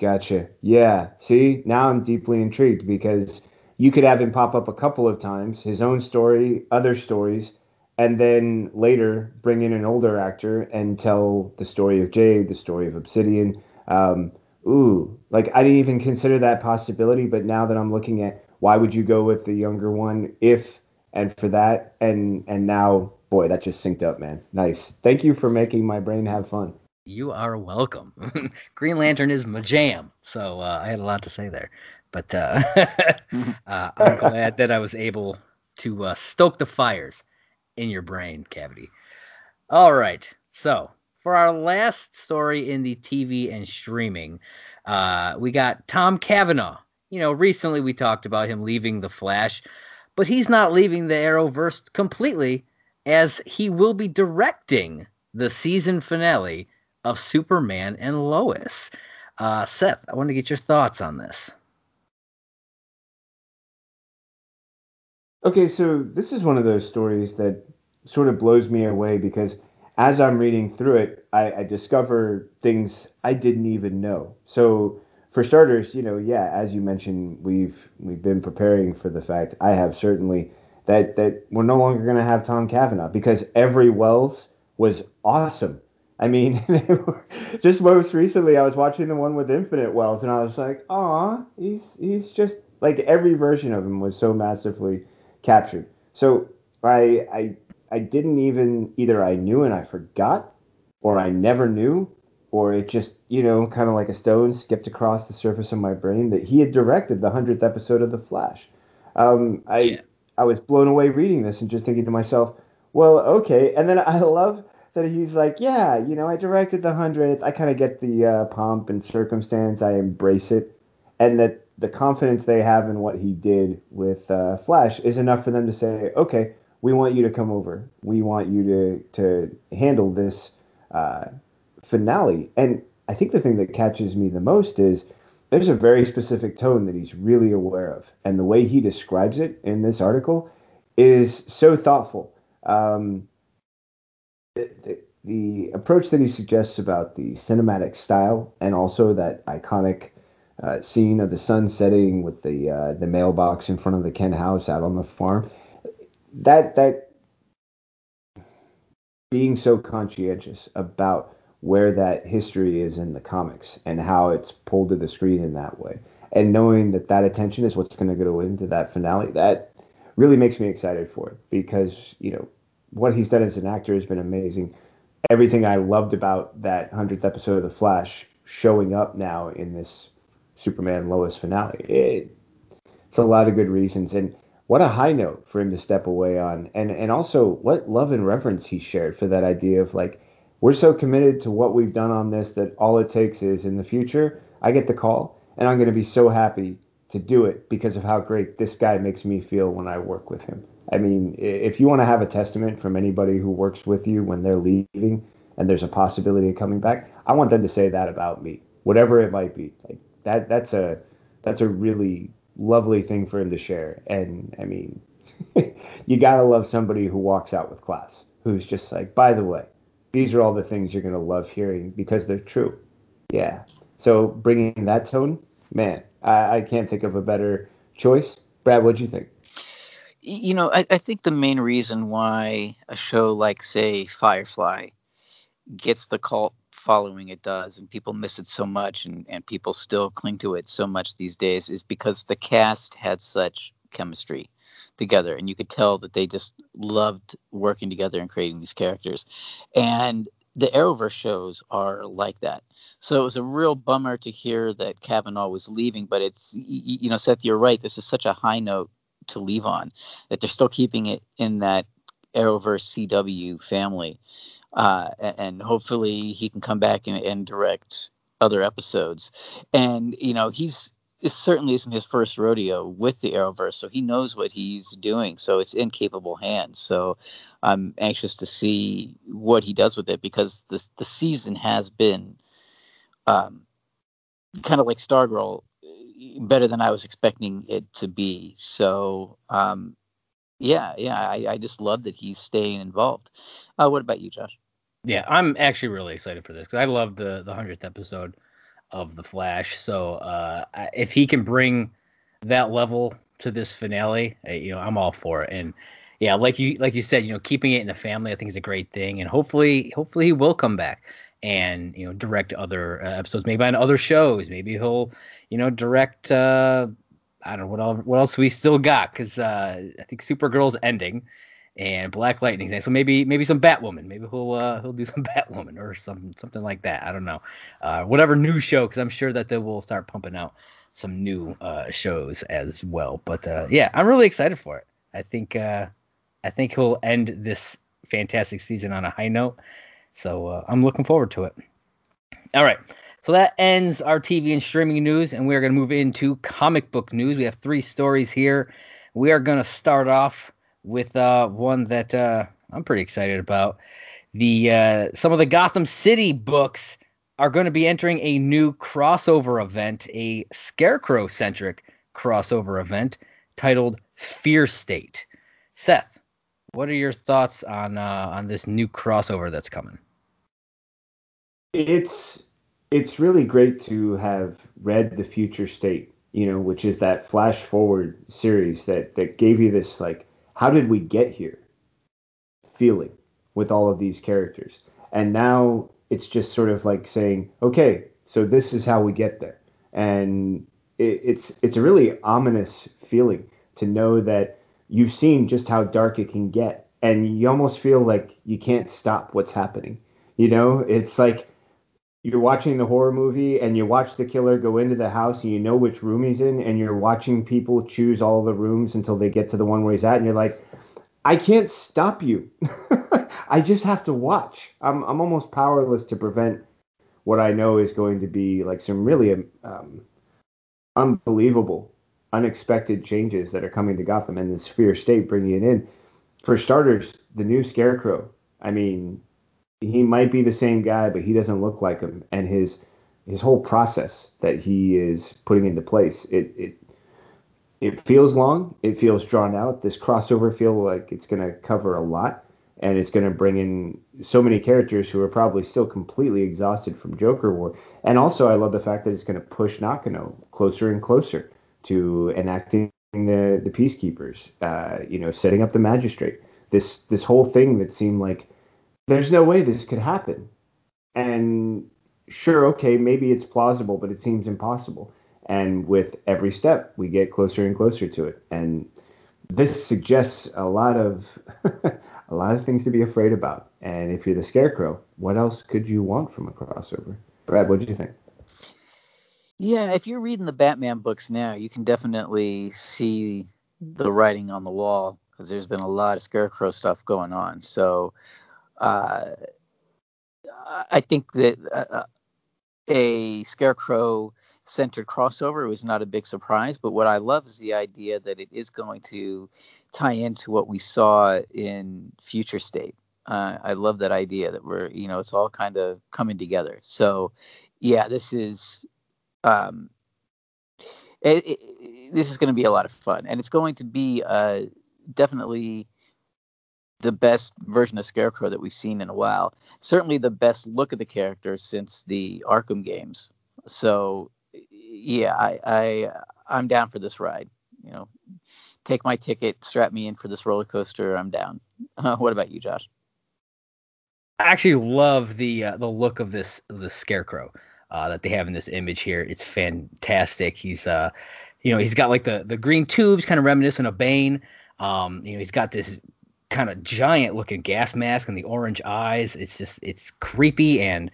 Gotcha. Yeah. See, now I'm deeply intrigued because you could have him pop up a couple of times, his own story, other stories, and then later bring in an older actor and tell the story of Jade, the story of Obsidian. Um, ooh, like I didn't even consider that possibility, but now that I'm looking at why would you go with the younger one if and for that and and now boy that just synced up man nice thank you for making my brain have fun You are welcome. (laughs) Green Lantern is my jam, so uh, I had a lot to say there. But uh, (laughs) uh, I'm glad that I was able to uh, stoke the fires in your brain cavity. All right, so for our last story in the TV and streaming, uh, we got Tom Cavanagh. You know, recently we talked about him leaving The Flash, but he's not leaving the Arrowverse completely, as he will be directing the season finale of Superman and Lois. Uh, Seth, I want to get your thoughts on this. Okay, so this is one of those stories that sort of blows me away because as I'm reading through it, I, I discover things I didn't even know. So for starters, you know, yeah, as you mentioned, we've we've been preparing for the fact I have certainly that that we're no longer going to have Tom Cavanagh because every Wells was awesome. I mean, (laughs) just most recently, I was watching the one with Infinite Wells, and I was like, "Aw, he's he's just like every version of him was so masterfully captured." So I I I didn't even either I knew and I forgot, or I never knew, or it just you know kind of like a stone skipped across the surface of my brain that he had directed the hundredth episode of The Flash. Um, I Yeah. I was blown away reading this and just thinking to myself, well, okay. And then I (laughs) love that he's like, yeah, you know, I directed the hundredth. I kind of get the uh, pomp and circumstance. I embrace it, and that the confidence they have in what he did with uh, Flash is enough for them to say, okay, we want you to come over. We want you to to handle this uh, finale. And I think the thing that catches me the most is there's a very specific tone that he's really aware of, and the way he describes it in this article is so thoughtful. Um, the, the, the approach that he suggests about the cinematic style and also that iconic uh, scene of the sun setting with the uh, the mailbox in front of the Kent house out on the farm, that that being so conscientious about where that history is in the comics and how it's pulled to the screen in that way, and knowing that that attention is what's going to go into that finale, that really makes me excited for it because you know what he's done as an actor has been amazing. Everything I loved about that hundredth episode of The Flash showing up now in this Superman Lois finale, it, it's a lot of good reasons and what a high note for him to step away on and and also what love and reverence he shared for that idea of like we're so committed to what we've done on this that all it takes is in the future I get the call and I'm going to be so happy to do it because of how great this guy makes me feel when I work with him. I mean, if you want to have a testament from anybody who works with you when they're leaving and there's a possibility of coming back, I want them to say that about me, whatever it might be. Like that that's a that's a really lovely thing for him to share. And I mean, (laughs) you gotta love somebody who walks out with class, who's just like, by the way, these are all the things you're gonna love hearing because they're true. Yeah. So bringing that tone, man, I, I can't think of a better choice. Brad, what'd you think? you know, I, I think the main reason why a show like, say, Firefly gets the cult following it does and people miss it so much and, and people still cling to it so much these days is because the cast had such chemistry together and you could tell that they just loved working together and creating these characters. And the arrowverse shows are like that. So it was a real bummer to hear that Cavanagh was leaving but it's you know seth you're right this is such a high note to leave on that they're still keeping it in that arrowverse cw family uh, and hopefully he can come back and, and direct other episodes. And you know, he's certainly isn't his first rodeo with the Arrowverse, so he knows what he's doing. So it's in capable hands. So I'm anxious to see what he does with it because this the season has been um, kind of like Stargirl, better than I was expecting it to be. So um, yeah, yeah, I, I just love that he's staying involved. Uh, what about you, Josh? Yeah, I'm actually really excited for this because I love the the hundredth episode of the Flash. So uh, if he can bring that level to this finale, uh, you know, I'm all for it. And yeah, like you like you said, you know, keeping it in the family, I think is a great thing. And hopefully, hopefully he will come back and you know direct other uh, episodes, maybe on other shows. Maybe he'll you know direct. Uh, I don't know what else, what else we still got because uh, I think Supergirl's ending and Black Lightning's. So maybe maybe some Batwoman. Maybe he'll uh, he'll do (laughs) some Batwoman or some something like that. I don't know. Uh, whatever new show because I'm sure that they will start pumping out some new uh, shows as well. But uh, yeah, I'm really excited for it. I think uh, I think he'll end this fantastic season on a high note. So uh, I'm looking forward to it. All right. So that ends our TV and streaming news, and we are going to move into comic book news. We have three stories here. We are going to start off with uh, one that uh, I'm pretty excited about. The uh, some of the Gotham City books are going to be entering a new crossover event, a Scarecrow centric crossover event titled Fear State. Seth, what are your thoughts on uh, on this new crossover that's coming? It's it's really great to have read the Future State, you know, which is that flash forward series that that gave you this like how did we get here feeling with all of these characters. And now it's just sort of like saying, okay, so this is how we get there. And it, it's it's a really ominous feeling to know that you've seen just how dark it can get and you almost feel like you can't stop what's happening. You know, it's like you're watching the horror movie and you watch the killer go into the house and you know which room he's in and you're watching people choose all the rooms until they get to the one where he's at and you're like I can't stop you. (laughs) I just have to watch. I'm I'm almost powerless to prevent what I know is going to be like some really um, unbelievable, unexpected changes that are coming to Gotham and the Fear State bringing it in. For starters, the new Scarecrow. I mean, he might be the same guy, but he doesn't look like him, and his his whole process that he is putting into place it it it feels long, it feels drawn out. This crossover feel like it's going to cover a lot, and it's going to bring in so many characters who are probably still completely exhausted from Joker War. And also, I love the fact that it's going to push Nakano closer and closer to enacting the the peacekeepers. Uh, you know, setting up the magistrate. This this whole thing that seemed like there's no way this could happen. And sure, okay, maybe it's plausible, but it seems impossible. And with every step, we get closer and closer to it. And this suggests a lot of (laughs) a lot of things to be afraid about. And if you're the scarecrow, what else could you want from a crossover? Brad, what do you think? Yeah, if you're reading the Batman books now, you can definitely see the writing on the wall because there's been a lot of scarecrow stuff going on. So uh, I think that uh, a scarecrow centered crossover was not a big surprise, but what I love is the idea that it is going to tie into what we saw in Future State. Uh, I love that idea that we're, you know, it's all kind of coming together. So, yeah, this is, um, it, it, this is going to be a lot of fun, and it's going to be uh, definitely the best version of Scarecrow that we've seen in a while. Certainly the best look of the character since the Arkham games. So yeah, I, I I'm down for this ride. You know, take my ticket, strap me in for this roller coaster. I'm down. Uh, (laughs) what about you, Josh? I actually love the uh, the look of this the scarecrow uh, that they have in this image here. It's fantastic. He's uh, you know, he's got like the the green tubes, kind of reminiscent of Bane. Um, you know, he's got this kind of giant looking gas mask and the orange eyes. It's just it's creepy and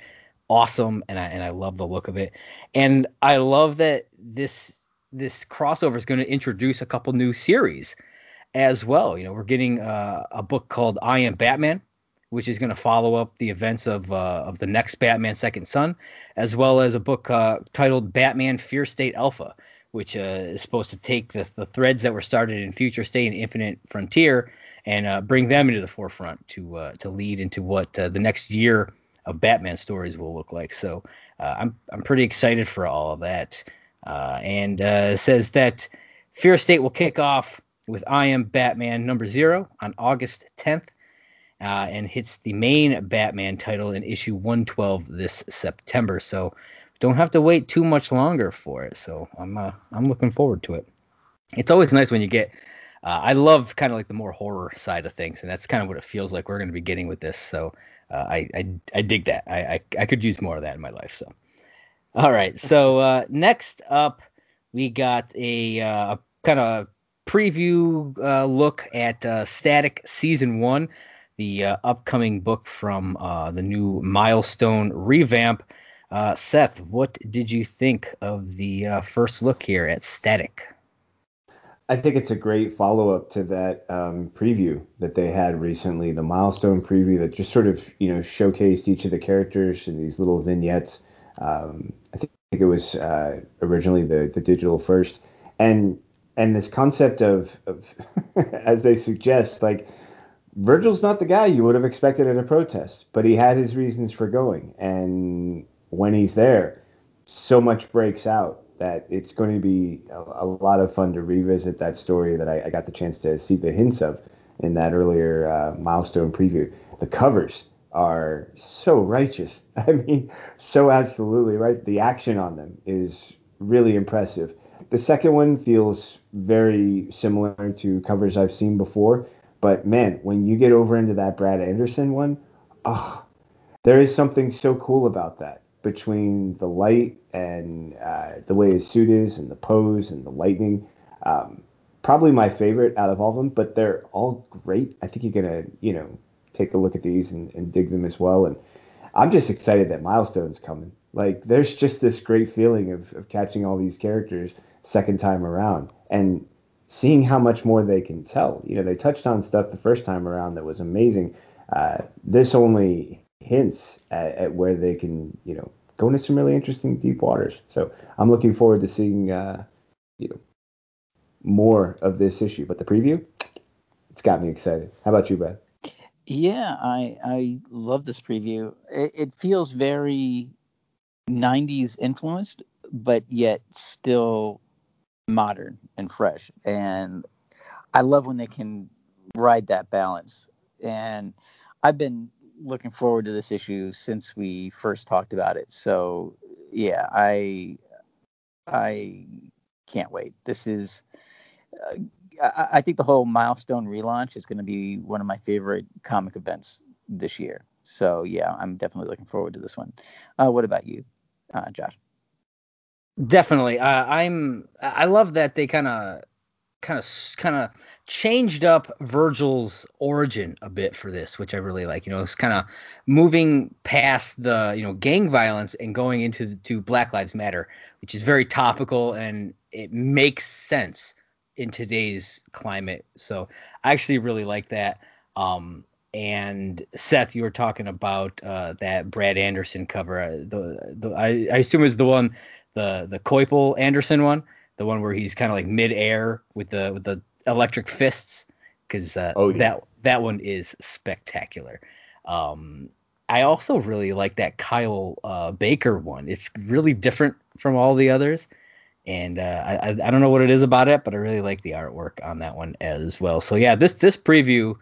awesome, and I and I love the look of it. And I love that this this crossover is going to introduce a couple new series as well. You know, we're getting uh, a book called I Am Batman, which is going to follow up the events of uh, of the next Batman Second Son, as well as a book uh, titled Batman Fear State Alpha, which uh, is supposed to take the, the threads that were started in Future State and Infinite Frontier and uh, bring them into the forefront to uh, to lead into what uh, the next year of Batman stories will look like. So uh, I'm I'm pretty excited for all of that. Uh, and says that Fear State will kick off with I Am Batman number zero on August 10th. Uh, and hits the main Batman title in issue 112 this September. So don't have to wait too much longer for it. So I'm uh, I'm looking forward to it. It's always nice when you get. Uh, I love kind of like the more horror side of things, and that's kind of what it feels like we're going to be getting with this. So uh, I, I I dig that. I, I I could use more of that in my life. So all right. So uh, next up, we got a uh, kind of preview uh, look at Static Season One, the upcoming book from the new Milestone revamp. Uh, Seth, what did you think of the uh, first look here at Static? I think it's a great follow up to that um, preview that they had recently, the milestone preview that just sort of you know showcased each of the characters in these little vignettes. Um, I think it was uh, originally the the digital first, and and this concept of, of (laughs) as they suggest, like Virgil's not the guy you would have expected at a protest, but he had his reasons for going, and when he's there, so much breaks out that it's going to be a, a lot of fun to revisit that story that I, I, got the chance to see the hints of in that earlier uh, milestone preview. The covers are so righteous. (laughs) I mean, so absolutely right. The action on them is really impressive. The second one feels very similar to covers I've seen before, but man, when you get over into that Brad Anderson one, oh, there is something so cool about that between the light and uh, the way his suit is and the pose and the lightning. Um, probably my favorite out of all of them, but they're all great. I think you're gonna, you know, take a look at these and, and dig them as well. And I'm just excited that Milestone's coming. Like, there's just this great feeling of, of catching all these characters second time around and seeing how much more they can tell. You know, they touched on stuff the first time around that was amazing. Uh, this only hints at, at, where they can, you know, go into some really interesting deep waters. So I'm looking forward to seeing, uh, you know, more of this issue. But the preview, it's got me excited. How about you, Brad? Yeah, I I love this preview. It, it feels very 90s influenced, but yet still modern and fresh. And I love when they can ride that balance. And I've been looking forward to this issue since we first talked about it. So yeah, I I can't wait. This is uh, I, I think the whole milestone relaunch is going to be one of my favorite comic events this year. So yeah, I'm definitely looking forward to this one. Uh, what about you, uh, Josh? Definitely. Uh, I'm. I love that they kind of kind of kind of changed up Virgil's origin a bit for this, which I really like. You know, it's kind of moving past the you know gang violence and going into to Black Lives Matter, which is very topical and it makes sense in today's climate. So I actually really like that. Um, and Seth, you were talking about uh, that Brad Anderson cover. Uh, the, the I, I assume is the one, the the Coipel Anderson one the one where he's kind of like mid-air with the with the electric fists, because uh, oh, yeah. that that one is spectacular. Um, I also really like that Kyle uh, Baker one. It's really different from all the others, and uh, I, I don't know what it is about it, but I really like the artwork on that one as well. So yeah, this this preview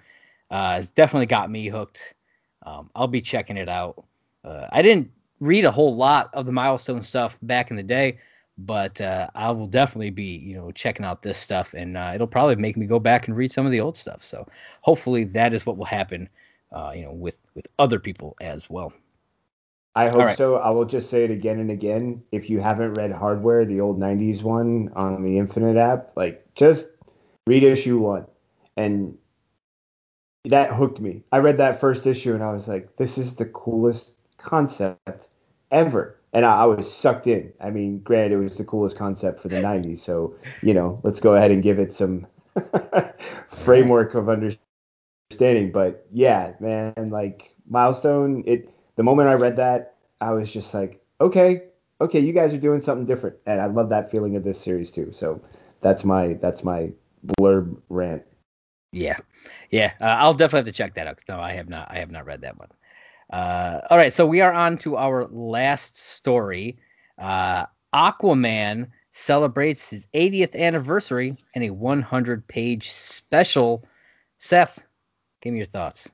uh, has definitely got me hooked. Um, I'll be checking it out. Uh, I didn't read a whole lot of the milestone stuff back in the day but uh, I will definitely be, you know, checking out this stuff, and uh, it'll probably make me go back and read some of the old stuff. So hopefully that is what will happen, uh, you know, with with other people as well. I hope right. so. I will just say it again and again. If you haven't read Hardware, the old '90s one on the Infinite app, like just read issue one, and that hooked me. I read that first issue and I was like, this is the coolest concept ever and I, I, was sucked in. I mean, granted, it was the coolest concept for the '90s, so you know, let's go ahead and give it some (laughs) framework of understanding. But yeah, man, like milestone. It the moment I read that, I was just like, okay, okay, you guys are doing something different, and I love that feeling of this series too. So that's my that's my blurb rant. Yeah, yeah, uh, I'll definitely have to check that out. No, I have not. I have not read that one. Uh, all right, so we are on to our last story. Uh, Aquaman celebrates his 80th anniversary in a 100 page special. Seth, give me your thoughts.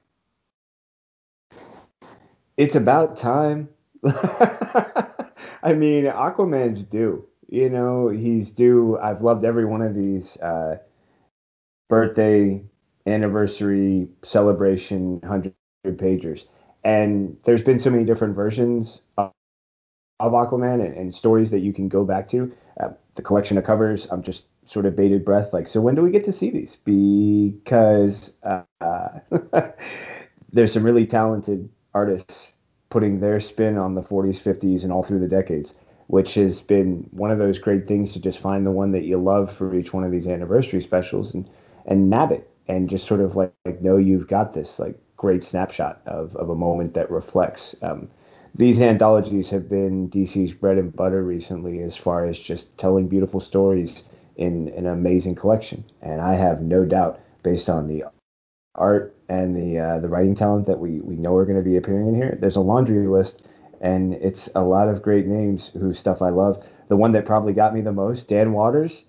It's about time. (laughs) I mean, Aquaman's due. You know, he's due. I've loved every one of these uh, birthday, anniversary, celebration, 100 pagers. And there's been so many different versions of, of Aquaman and, and, stories that you can go back to. Uh, the collection of covers, I'm just sort of bated breath. Like, so when do we get to see these? Because uh, (laughs) there's some really talented artists putting their spin on the 40s, 50s, and all through the decades, which has been one of those great things to just find the one that you love for each one of these anniversary specials and and nab it and just sort of like, like know you've got this like great snapshot of, of a moment that reflects. Um, these anthologies have been DC's bread and butter recently as far as just telling beautiful stories in an amazing collection. And I have no doubt, based on the art and the uh, the writing talent that we we know are going to be appearing in here. There's a laundry list, and it's a lot of great names whose stuff I love. The one that probably got me the most, Dan Watters.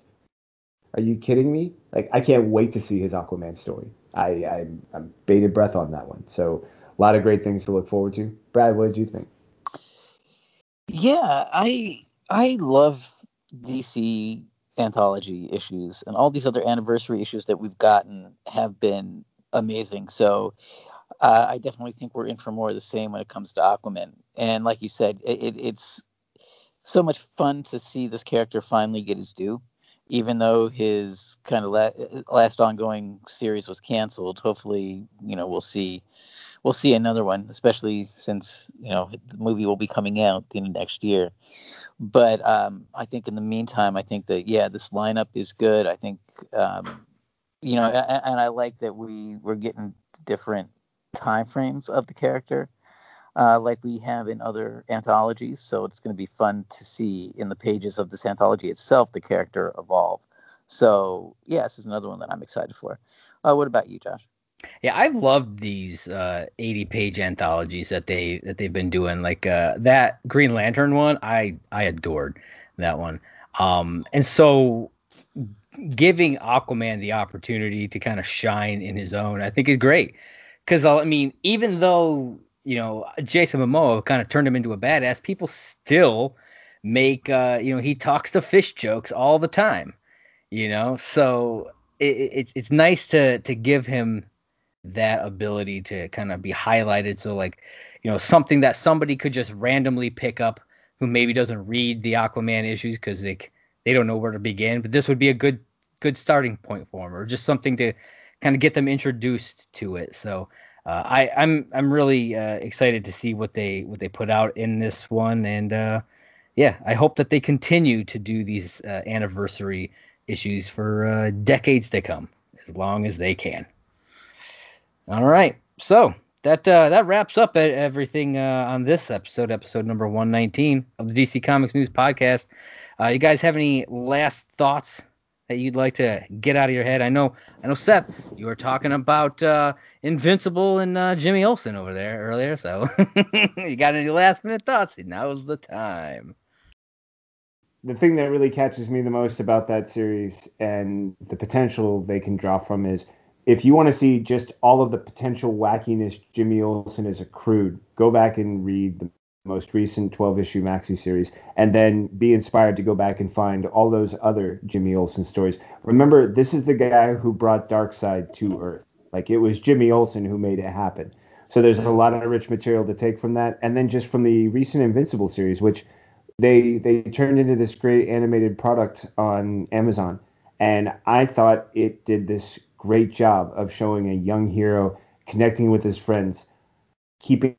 Are you kidding me? Like I can't wait to see his Aquaman story. I I'm, I'm bated breath on that one. So a lot of great things to look forward to. Brad, what did you think? Yeah, I I love DC anthology issues and all these other anniversary issues that we've gotten have been amazing. So uh, I definitely think we're in for more of the same when it comes to Aquaman. And like you said, it, it's so much fun to see this character finally get his due. Even though his kind of la- last ongoing series was canceled, hopefully, you know, we'll see we'll see another one, especially since you know the movie will be coming out in the next year. But um, I think in the meantime, I think that yeah, this lineup is good. I think um, you know, and, and I like that we we're getting different time frames of the character, uh, like we have in other anthologies. So it's going to be fun to see in the pages of this anthology itself the character evolve. So yeah, this is another one that I'm excited for. Uh, what about you, Josh? Yeah, I've loved these uh, 80 page anthologies that they that they've been doing. Like uh, that Green Lantern one, I I adored that one. Um, and so giving Aquaman the opportunity to kind of shine in his own, I think is great. Because I mean, even though you know Jason Momoa kind of turned him into a badass, people still make uh, you know he talks to fish jokes all the time. You know, so it, it's it's nice to to give him that ability to kind of be highlighted. So like you know something that somebody could just randomly pick up who maybe doesn't read the Aquaman issues because they they don't know where to begin. But this would be a good good starting point for him or just something to kind of get them introduced to it. So uh, I, I'm I'm really uh, excited to see what they what they put out in this one, and uh, yeah, I hope that they continue to do these uh, anniversary issues for uh, decades to come, as long as they can. All right, so that uh, that wraps up everything on this episode, episode number 119 of the DC Comics News Podcast. you guys have any last thoughts that you'd like to get out of your head? I know, I know, Seth, you were talking about uh, Invincible and uh, Jimmy Olsen over there earlier, so (laughs) you got any last minute thoughts? Now's the time. The thing that really catches me the most about that series and the potential they can draw from is if you want to see just all of the potential wackiness Jimmy Olsen has accrued, go back and read the most recent 12 issue maxi series and then be inspired to go back and find all those other Jimmy Olsen stories. Remember, this is the guy who brought Darkseid to Earth. Like it was Jimmy Olsen who made it happen. So there's a lot of rich material to take from that and then just from the recent Invincible series which they they turned into this great animated product on Amazon and I thought it did this great job of showing a young hero connecting with his friends keeping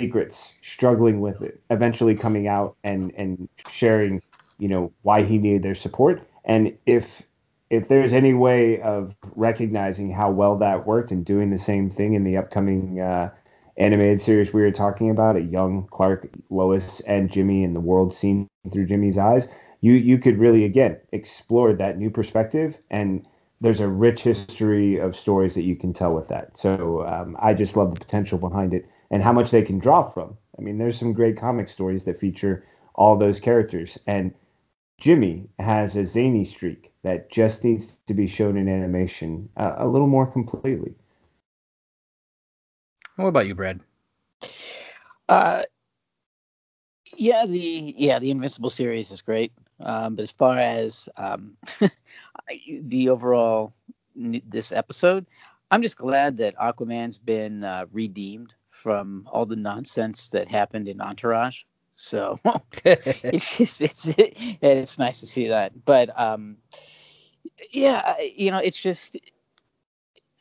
secrets, struggling with it, eventually coming out and and sharing, you know, why he needed their support. And if if there's any way of recognizing how well that worked and doing the same thing in the upcoming uh, animated series we were talking about, a young Clark, Lois, and Jimmy in the world seen through Jimmy's eyes, you you could really again explore that new perspective and there's a rich history of stories that you can tell with that. So um, I just love the potential behind it and how much they can draw from. I mean, there's some great comic stories that feature all those characters, and Jimmy has a zany streak that just needs to be shown in animation uh, a little more completely. What about you, Brad? Uh, yeah, the yeah the Invincible series is great, um, but as far as um, (laughs) the overall this episode, I'm just glad that Aquaman's been uh, redeemed from all the nonsense that happened in Entourage. So (laughs) (laughs) it's just it's it's nice to see that. But um, yeah, you know, it's just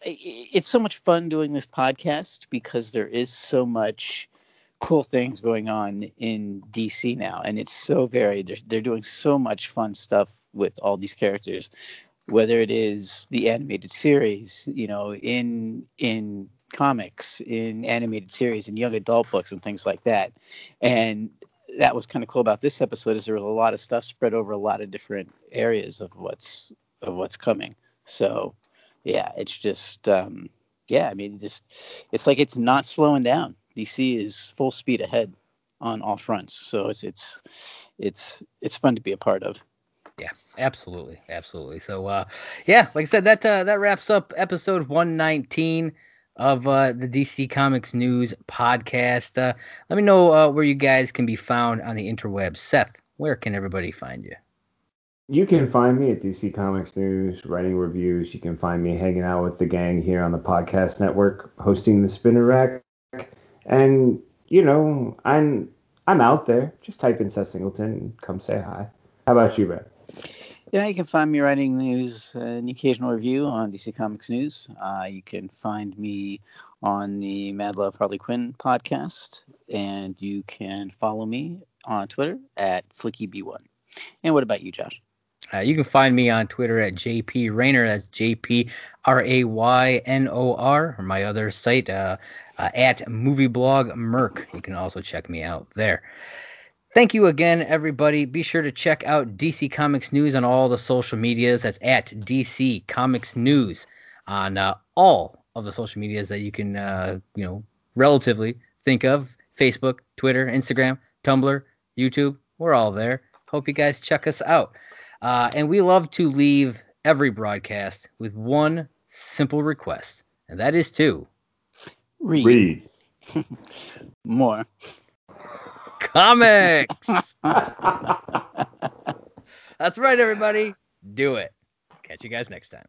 it's so much fun doing this podcast because there is so much cool things going on in DC now, and it's so varied. They're, they're doing so much fun stuff with all these characters, whether it is the animated series, you know, in in comics, in animated series, and young adult books, and things like that. And that was kind of cool about this episode is there was a lot of stuff spread over a lot of different areas of what's of what's coming. So yeah, it's just um, yeah, I mean just it's like it's not slowing down. DC is full speed ahead on all fronts. So it's it's it's it's fun to be a part of. Yeah, absolutely, absolutely. So uh, yeah, like I said, that uh, that wraps up episode 119 of uh, the DC Comics News podcast. Uh, let me know uh, where you guys can be found on the interweb. Seth, where can everybody find you? You can find me at DC Comics News, writing reviews. You can find me hanging out with the gang here on the podcast network, hosting the Spinner Rack. And, you know, I'm I'm out there. Just type in Seth Singleton and come say hi. How about you, Brad? Yeah, you can find me writing news, uh, an occasional review on DC Comics News. Uh, you can find me on the Mad Love Harley Quinn podcast, and you can follow me on Twitter at FilickyB1. And what about you, Josh? Uh, you can find me on Twitter at JP Raynor. That's J P R A Y N O R. Or my other site uh, uh, at Movieblog Merc. You can also check me out there. Thank you again, everybody. Be sure to check out DC Comics News on all the social medias. That's at DC Comics News on uh, all of the social medias that you can, uh, you know, relatively think of: Facebook, Twitter, Instagram, Tumblr, YouTube. We're all there. Hope you guys check us out. Uh, and we love to leave every broadcast with one simple request, and that is to read, read. (laughs) more comics. (laughs) That's right, everybody. Do it. Catch you guys next time.